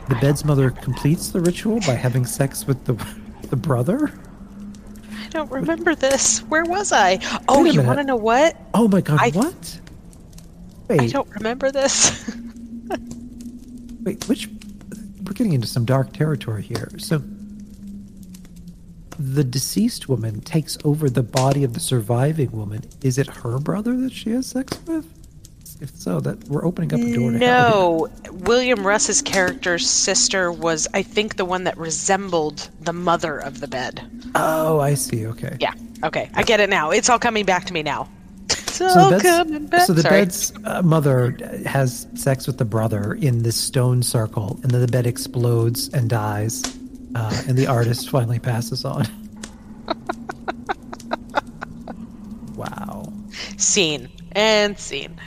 The bed's mother completes the ritual by having sex with the the brother. I don't remember this. Where was I? Oh, you want to know what? Oh my god, I- what? I don't remember this. wait, which we're getting into some dark territory here. So the deceased woman takes over the body of the surviving woman. Is it her brother that she has sex with? If so, that we're opening up a door to. No, William Russ's character's sister was, I think, the one that resembled the mother of the bed. Oh, I see. Okay. Yeah. Okay, I get it now. It's all coming back to me now. So the coming bed's, back. so the Sorry. bed's uh, mother has sex with the brother in this stone circle, and then the bed explodes and dies, uh, and the artist finally passes on. wow. Scene and scene.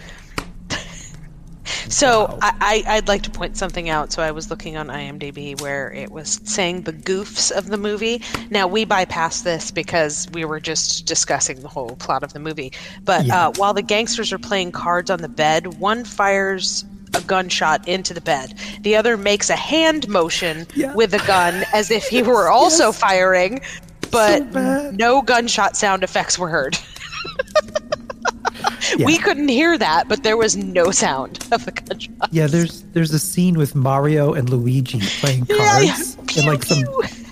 So I, I, I'd like to point something out. So I was looking on IMDb where it was saying the goofs of the movie. Now we bypassed this because we were just discussing the whole plot of the movie. But Yeah. uh, while the gangsters are playing cards on the bed, one fires a gunshot into the bed. The other makes a hand motion with a gun as if he were also firing, but no gunshot sound effects were heard. We couldn't hear that, but there was no sound of the gunshot. Yeah, there's there's a scene with Mario and Luigi playing cards in like some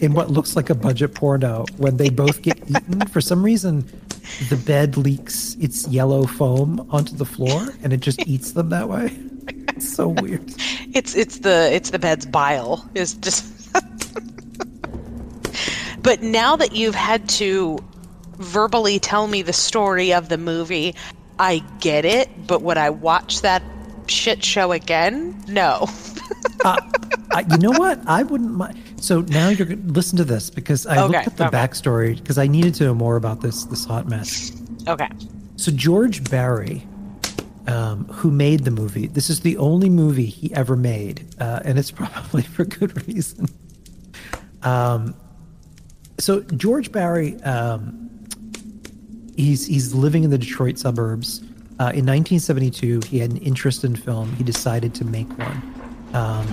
in what looks like a budget porno when they both get eaten. For some reason, the bed leaks its yellow foam onto the floor and it just eats them that way. It's so weird. It's it's the it's the bed's bile is just. but now that you've had to verbally tell me the story of the movie, I get it. But would I watch that shit show again? No. Uh, I, you know what? I wouldn't mind. So now you're going to listen to this because I Okay, looked up the okay. backstory because I needed to know more about this this hot mess. Okay. So George Barry, um, who made the movie, this is the only movie he ever made, uh, and it's probably for good reason. Um, so George Barry, um, he's he's living in the Detroit suburbs. Uh, in 1972, he had an interest in film. He decided to make one. Um,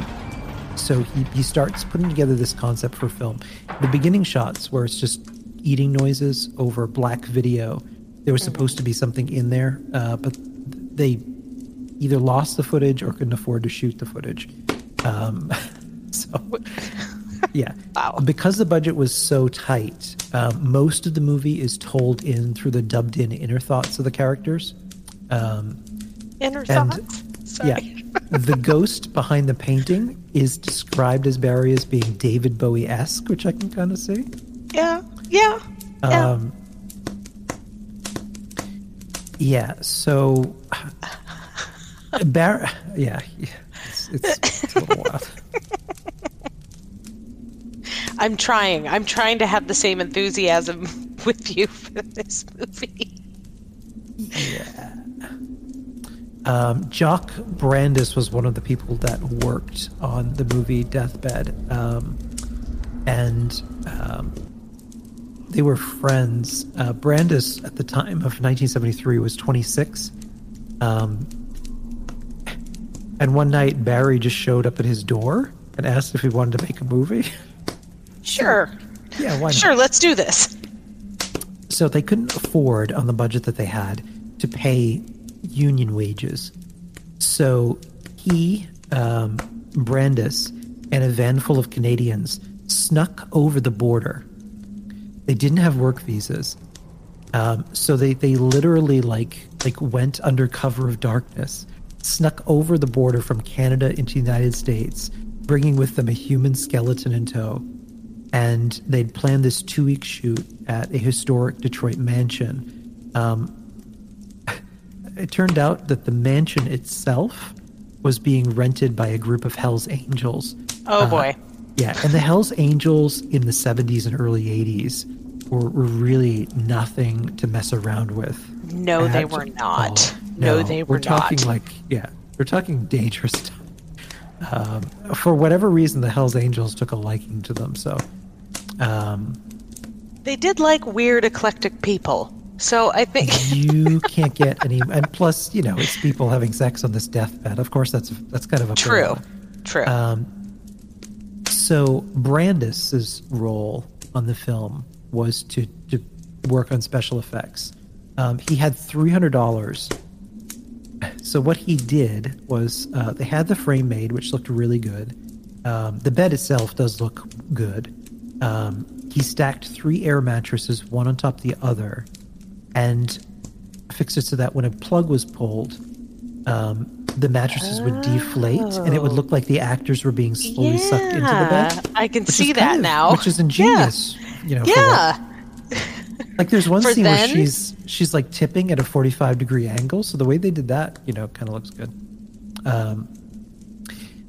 so he, he starts putting together this concept for film. The beginning shots, where it's just eating noises over black video, there was supposed to be something in there, uh, but they either lost the footage or couldn't afford to shoot the footage. Um, so, yeah. Because the budget was so tight, um, most of the movie is told in through the dubbed in inner thoughts of the characters. Um, Inner and- thoughts. yeah. the ghost behind the painting is described as Barry as being David Bowie esque, which I can kind of see. Yeah. Yeah. Yeah. Um, yeah. So, Barry, yeah, yeah, it's, it's, it's a little wild. I'm trying. I'm trying to have the same enthusiasm with you for this movie. Um, Jock Brandis was one of the people that worked on the movie Deathbed, um, and um, they were friends. Uh, Brandis, at the time of 1973, was 26. Um, and one night, Barry just showed up at his door and asked if he wanted to make a movie. Sure. Yeah, why not? Sure, let's do this. So they couldn't afford, on the budget that they had, to pay union wages. So he, um, Brandis, and a van full of Canadians snuck over the border. They didn't have work visas. Um, so they, they literally like like went under cover of darkness, snuck over the border from Canada into the United States, bringing with them a human skeleton in tow and they'd planned this two week shoot at a historic Detroit mansion. Um, it turned out that the mansion itself was being rented by a group of Hell's Angels. Oh Uh, boy. Yeah, and the Hell's Angels in the 70s and early 80s were, were really nothing to mess around with. No, they were not. all. No, they were we're talking not. like yeah, we're talking dangerous stuff. Um, for whatever reason, the Hell's Angels took a liking to them. So, um, They did like weird, eclectic people. So I think you can't get any. And plus, you know, it's people having sex on this deathbed. Of course, that's that's kind of a True. True. Um, so Brandis's role on the film was to to work on special effects. Um, he had three hundred dollars. So what he did was uh, they had the frame made, which looked really good. Um, the bed itself does look good. Um, he stacked three air mattresses, one on top of the other, and fixed it so that when a plug was pulled, um, the mattresses would deflate, and it would look like the actors were being slowly sucked into the bed. I can see that of- now. which is ingenious. You know, yeah. what- like there's one scene then? where she's she's like tipping at a 45 degree angle, so the way they did that, you know, kind of looks good. Um,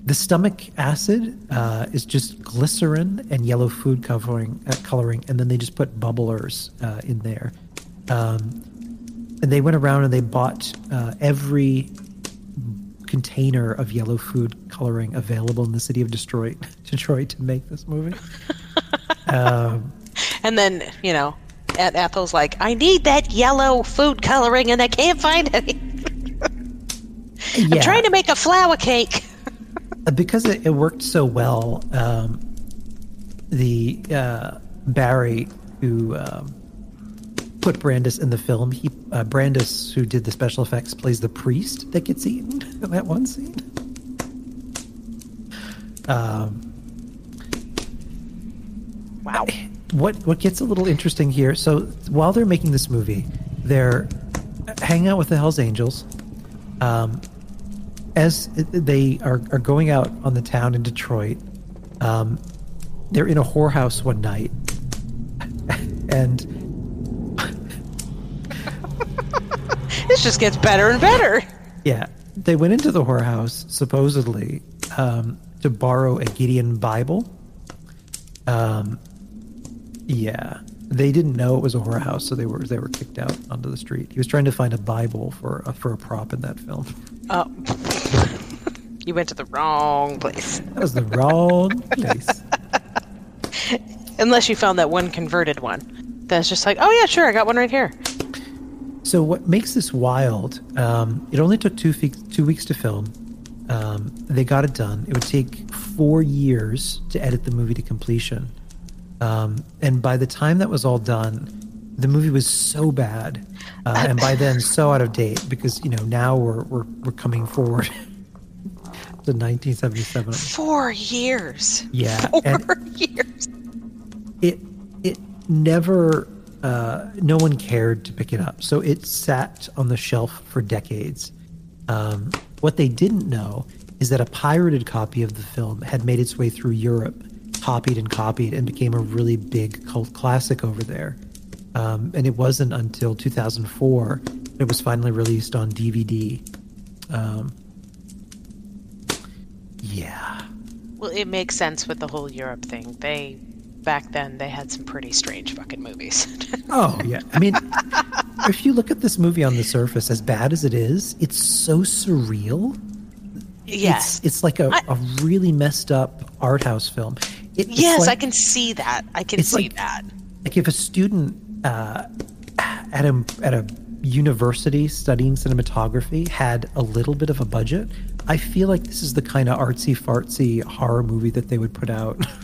the stomach acid uh, is just glycerin and yellow food covering uh, coloring, and then they just put bubblers uh, in there. Um, and they went around and they bought uh, every container of yellow food coloring available in the city of Detroit, Detroit to make this movie. um, And then, you know, Ethel's like, I need that yellow food coloring and I can't find any. I'm trying to make a flour cake. Because it, it worked so well, um, the uh, Barry who um, put Brandis in the film, he uh, Brandis who did the special effects plays the priest that gets eaten in that one scene. Um, wow. What what gets a little interesting here? So while they're making this movie, they're hanging out with the Hell's Angels. Um, as they are, are going out on the town in Detroit, um, they're in a whorehouse one night, and This just gets better and better. yeah, they went into the whorehouse supposedly um, to borrow a Gideon Bible. Um, yeah, they didn't know it was a horror whorehouse, so they were they were kicked out onto the street. He was trying to find a Bible for a, for a prop in that film. Oh. you went to the wrong place. That was the wrong place. Unless you found that one converted one. That's just like, oh yeah, sure, I got one right here. So what makes this wild? Um, it only took two fe- two weeks to film. Um, they got it done. It would take four years to edit the movie to completion. Um, and by the time that was all done, the movie was so bad, uh, and by then so out of date because you know now we're we're we're coming forward to 1977. Four years. Yeah, Four years. it it never uh, no one cared to pick it up so it sat on the shelf for decades um, what they didn't know is that a pirated copy of the film had made its way through europe copied and copied and became a really big cult classic over there um, and it wasn't until 2004 that it was finally released on dvd um, yeah Well, it makes sense with the whole Europe thing. They back then they had some pretty strange fucking movies. Oh yeah, I mean, if you look at this movie on the surface, as bad as it is, it's so surreal. Yes. it's, it's like a, a really messed up art house film. It, yes, like, I can see that. I can see like- that. Like if a student uh, at a at a university studying cinematography had a little bit of a budget, I feel like this is the kind of artsy fartsy horror movie that they would put out.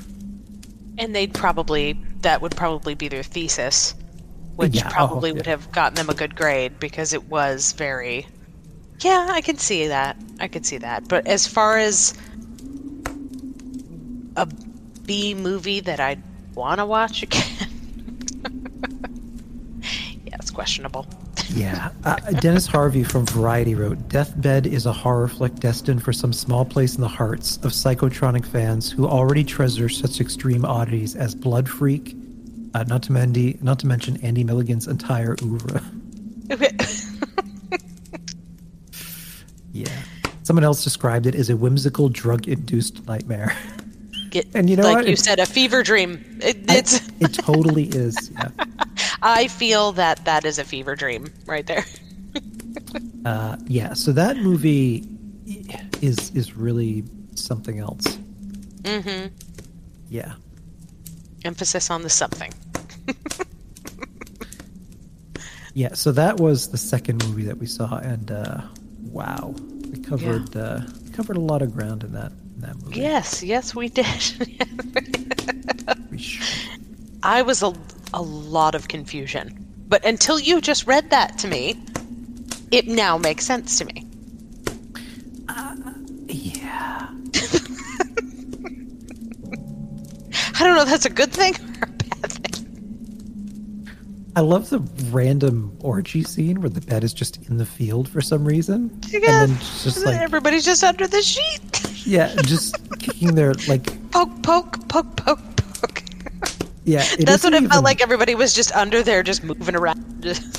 And they'd probably that would probably be their thesis, which Yeah, oh, probably yeah. would have gotten them a good grade because it was very Yeah, I can see that. I could see that. But as far as a B movie that I'd want to watch again, yeah, it's questionable. Yeah. Uh, Dennis Harvey from Variety wrote Deathbed is a horror flick destined for some small place in the hearts of psychotronic fans who already treasure such extreme oddities as Blood Freak, uh, not, to mendy, not to mention Andy Milligan's entire oeuvre. Yeah. Someone else described it as a whimsical drug-induced nightmare. Get, And you know like what? you said, a fever dream. It, it's. It totally is. Yeah. I feel that that is a fever dream right there. Uh, yeah. So that movie is is really something else. Mm-hmm. Yeah. Emphasis on the something. Yeah. So that was the second movie that we saw, and uh, wow, we covered uh, we covered a lot of ground in that in that movie. Yes, yes, we did. I was a, a lot of confusion. But until you just read that to me, it now makes sense to me. Uh, yeah. I don't know if that's a good thing. Or a bad thing. I love the random orgy scene where the bed is just in the field for some reason, Yeah, and then just like Everybody's just under the sheet. Yeah, just kicking their like Poke, poke, poke, poke, poke. yeah. It That's what it felt even- like. Everybody was just under there, just moving around.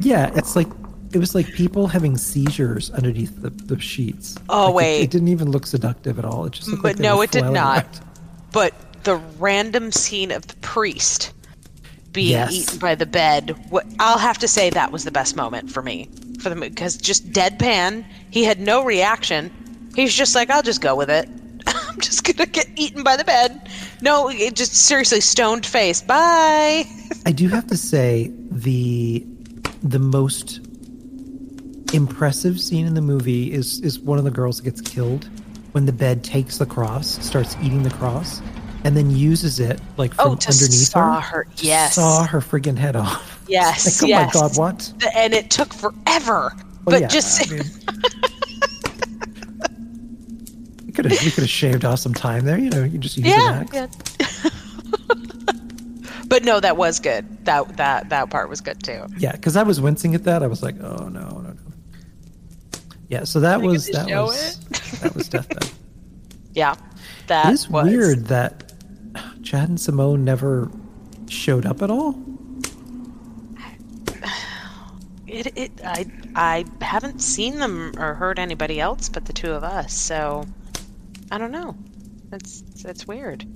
Yeah, it's like it was like people having seizures underneath the, the sheets. Oh, Like, wait. it, didn't even look seductive at all. It just looked but like no, it did not. around. But the random scene of the priest being Yes. eaten by the bed, what I'll have to say that was the best moment for me for the because just deadpan. He had no reaction. He's just like, I'll just go with it. I'm just gonna get eaten by the bed. No, it just seriously stoned face. Bye. I do have to say the the most impressive scene in the movie is is one of the girls that gets killed when the bed takes the cross, starts eating the cross, and then uses it like from Oh, to underneath saw her. her- yes. Saw her friggin' head off. Yes. Like, oh yes. my god, what? And it took forever. Well, but yeah, just I mean- We could have we could have shaved off some time there, you know, you just use an yeah, axe. yeah. but no, that was good. That that that part was good too. Yeah, because I was wincing at that. I was like, oh no, no, no. Yeah, so that was that was that was deathbed. Yeah, that it is was weird that Chad and Simone never showed up at all. It, it I I haven't seen them or heard anybody else but the two of us. So I don't know. That's it's weird.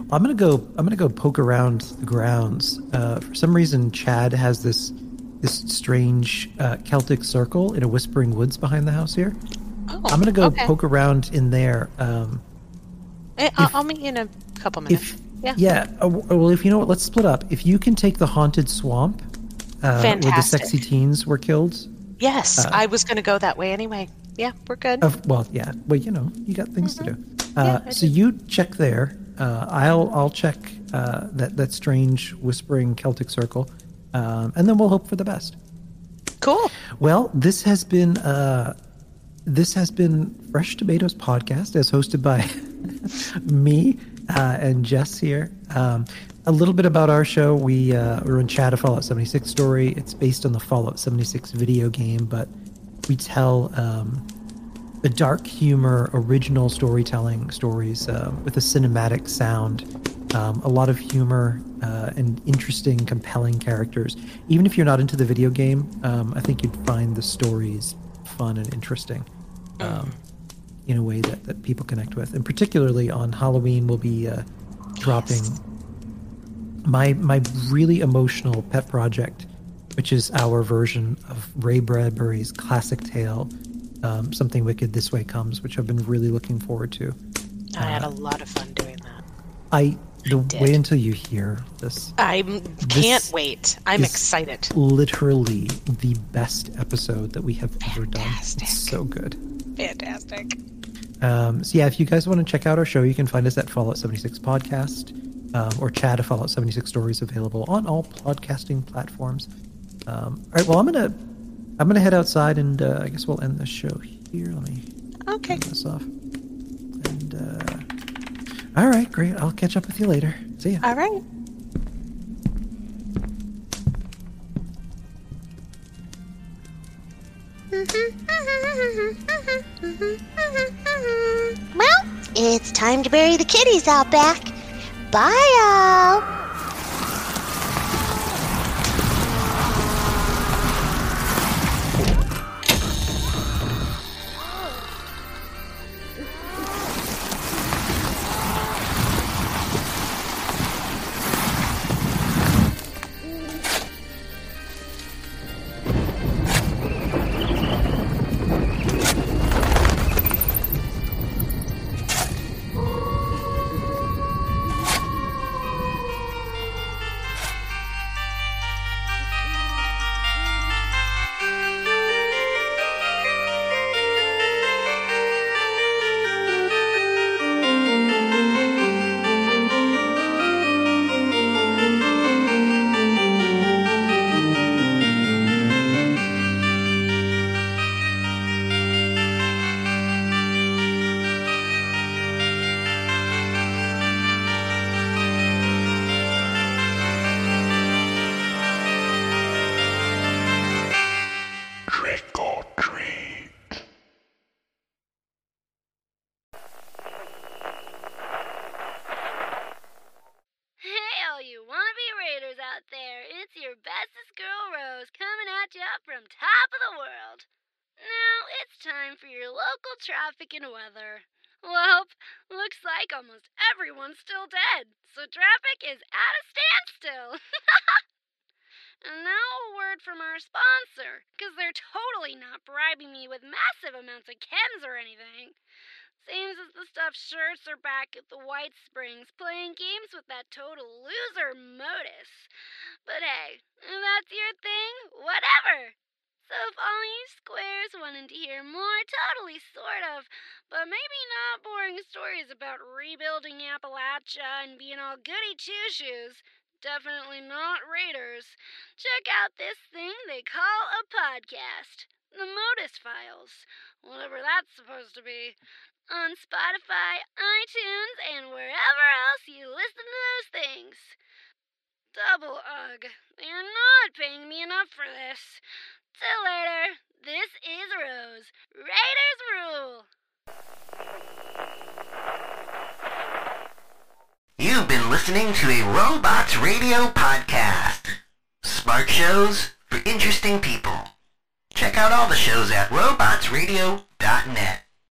Well, I'm gonna go. I'm gonna go poke around the grounds. Uh, for some reason, Chad has this this strange uh, Celtic circle in a whispering woods behind the house here. Oh, I'm gonna go okay. poke around in there. Um, Eh, I'll, I'll meet you in a couple minutes. if yeah. yeah, uh, well, if you know what, let's split up. If you can take the haunted swamp, uh, where the sexy teens were killed. Yes, uh, I was going to go that way anyway. Yeah, we're good. Of, well, yeah. Well, you know, you got things to do. Mm-hmm. Uh, so you check there. Uh, I'll I'll check uh, that that strange whispering Celtic circle, um, and then we'll hope for the best. Cool. Well, this has been uh, this has been Fresh Tomatoes podcast, as hosted by me uh, and Jess here. Um, a little bit about our show. We uh, we're in chat a Fallout 76 story. It's based on the Fallout 76 video game, but we tell um, the dark humor, original storytelling stories uh, with a cinematic sound. Um, a lot of humor uh, and interesting, compelling characters. Even if you're not into the video game, um, I think you'd find the stories fun and interesting um, in a way that, that people connect with. And particularly on Halloween, we'll be uh, dropping my my really emotional pet project, which is our version of Ray Bradbury's classic tale, um, "Something Wicked This Way Comes," which I've been really looking forward to. I had a lot of fun doing that. I the wait until you hear this. I can't wait. I'm excited. Literally the best episode that we have ever done. It's so good. Fantastic. Um, so yeah, if you guys want to check out our show, you can find us at Fallout 76 Podcast um, or chat of Fallout 76 Stories available on all podcasting platforms. Um, all right, well, I'm gonna I'm gonna head outside and uh, I guess we'll end the show here. Let me okay. turn this off. And uh, all right, great. I'll catch up with you later. See ya. All right. Well, it's time to bury the kitties out back. Bye, all. Traffic and weather. Well, looks like almost everyone's still dead, so traffic is at a standstill. and now a word from our sponsor, because they're totally not bribing me with massive amounts of chems or anything. Seems as the stuffed shirts are back at the White Springs playing games with that total loser Modus. But hey, if that's your thing, whatever. So if all you squares wanted to hear more totally sort of, but maybe not boring stories about rebuilding Appalachia and being all goody two shoes, definitely not Raiders, check out this thing they call a podcast. The Modus Files, whatever that's supposed to be on Spotify, iTunes, and wherever else you listen to those things. Double ugh. They are not paying me enough for this. Till later, this is Rose. Raiders rule! You've been listening to a Robots Radio podcast. Smart shows for interesting people. Check out all the shows at robotsradio.net.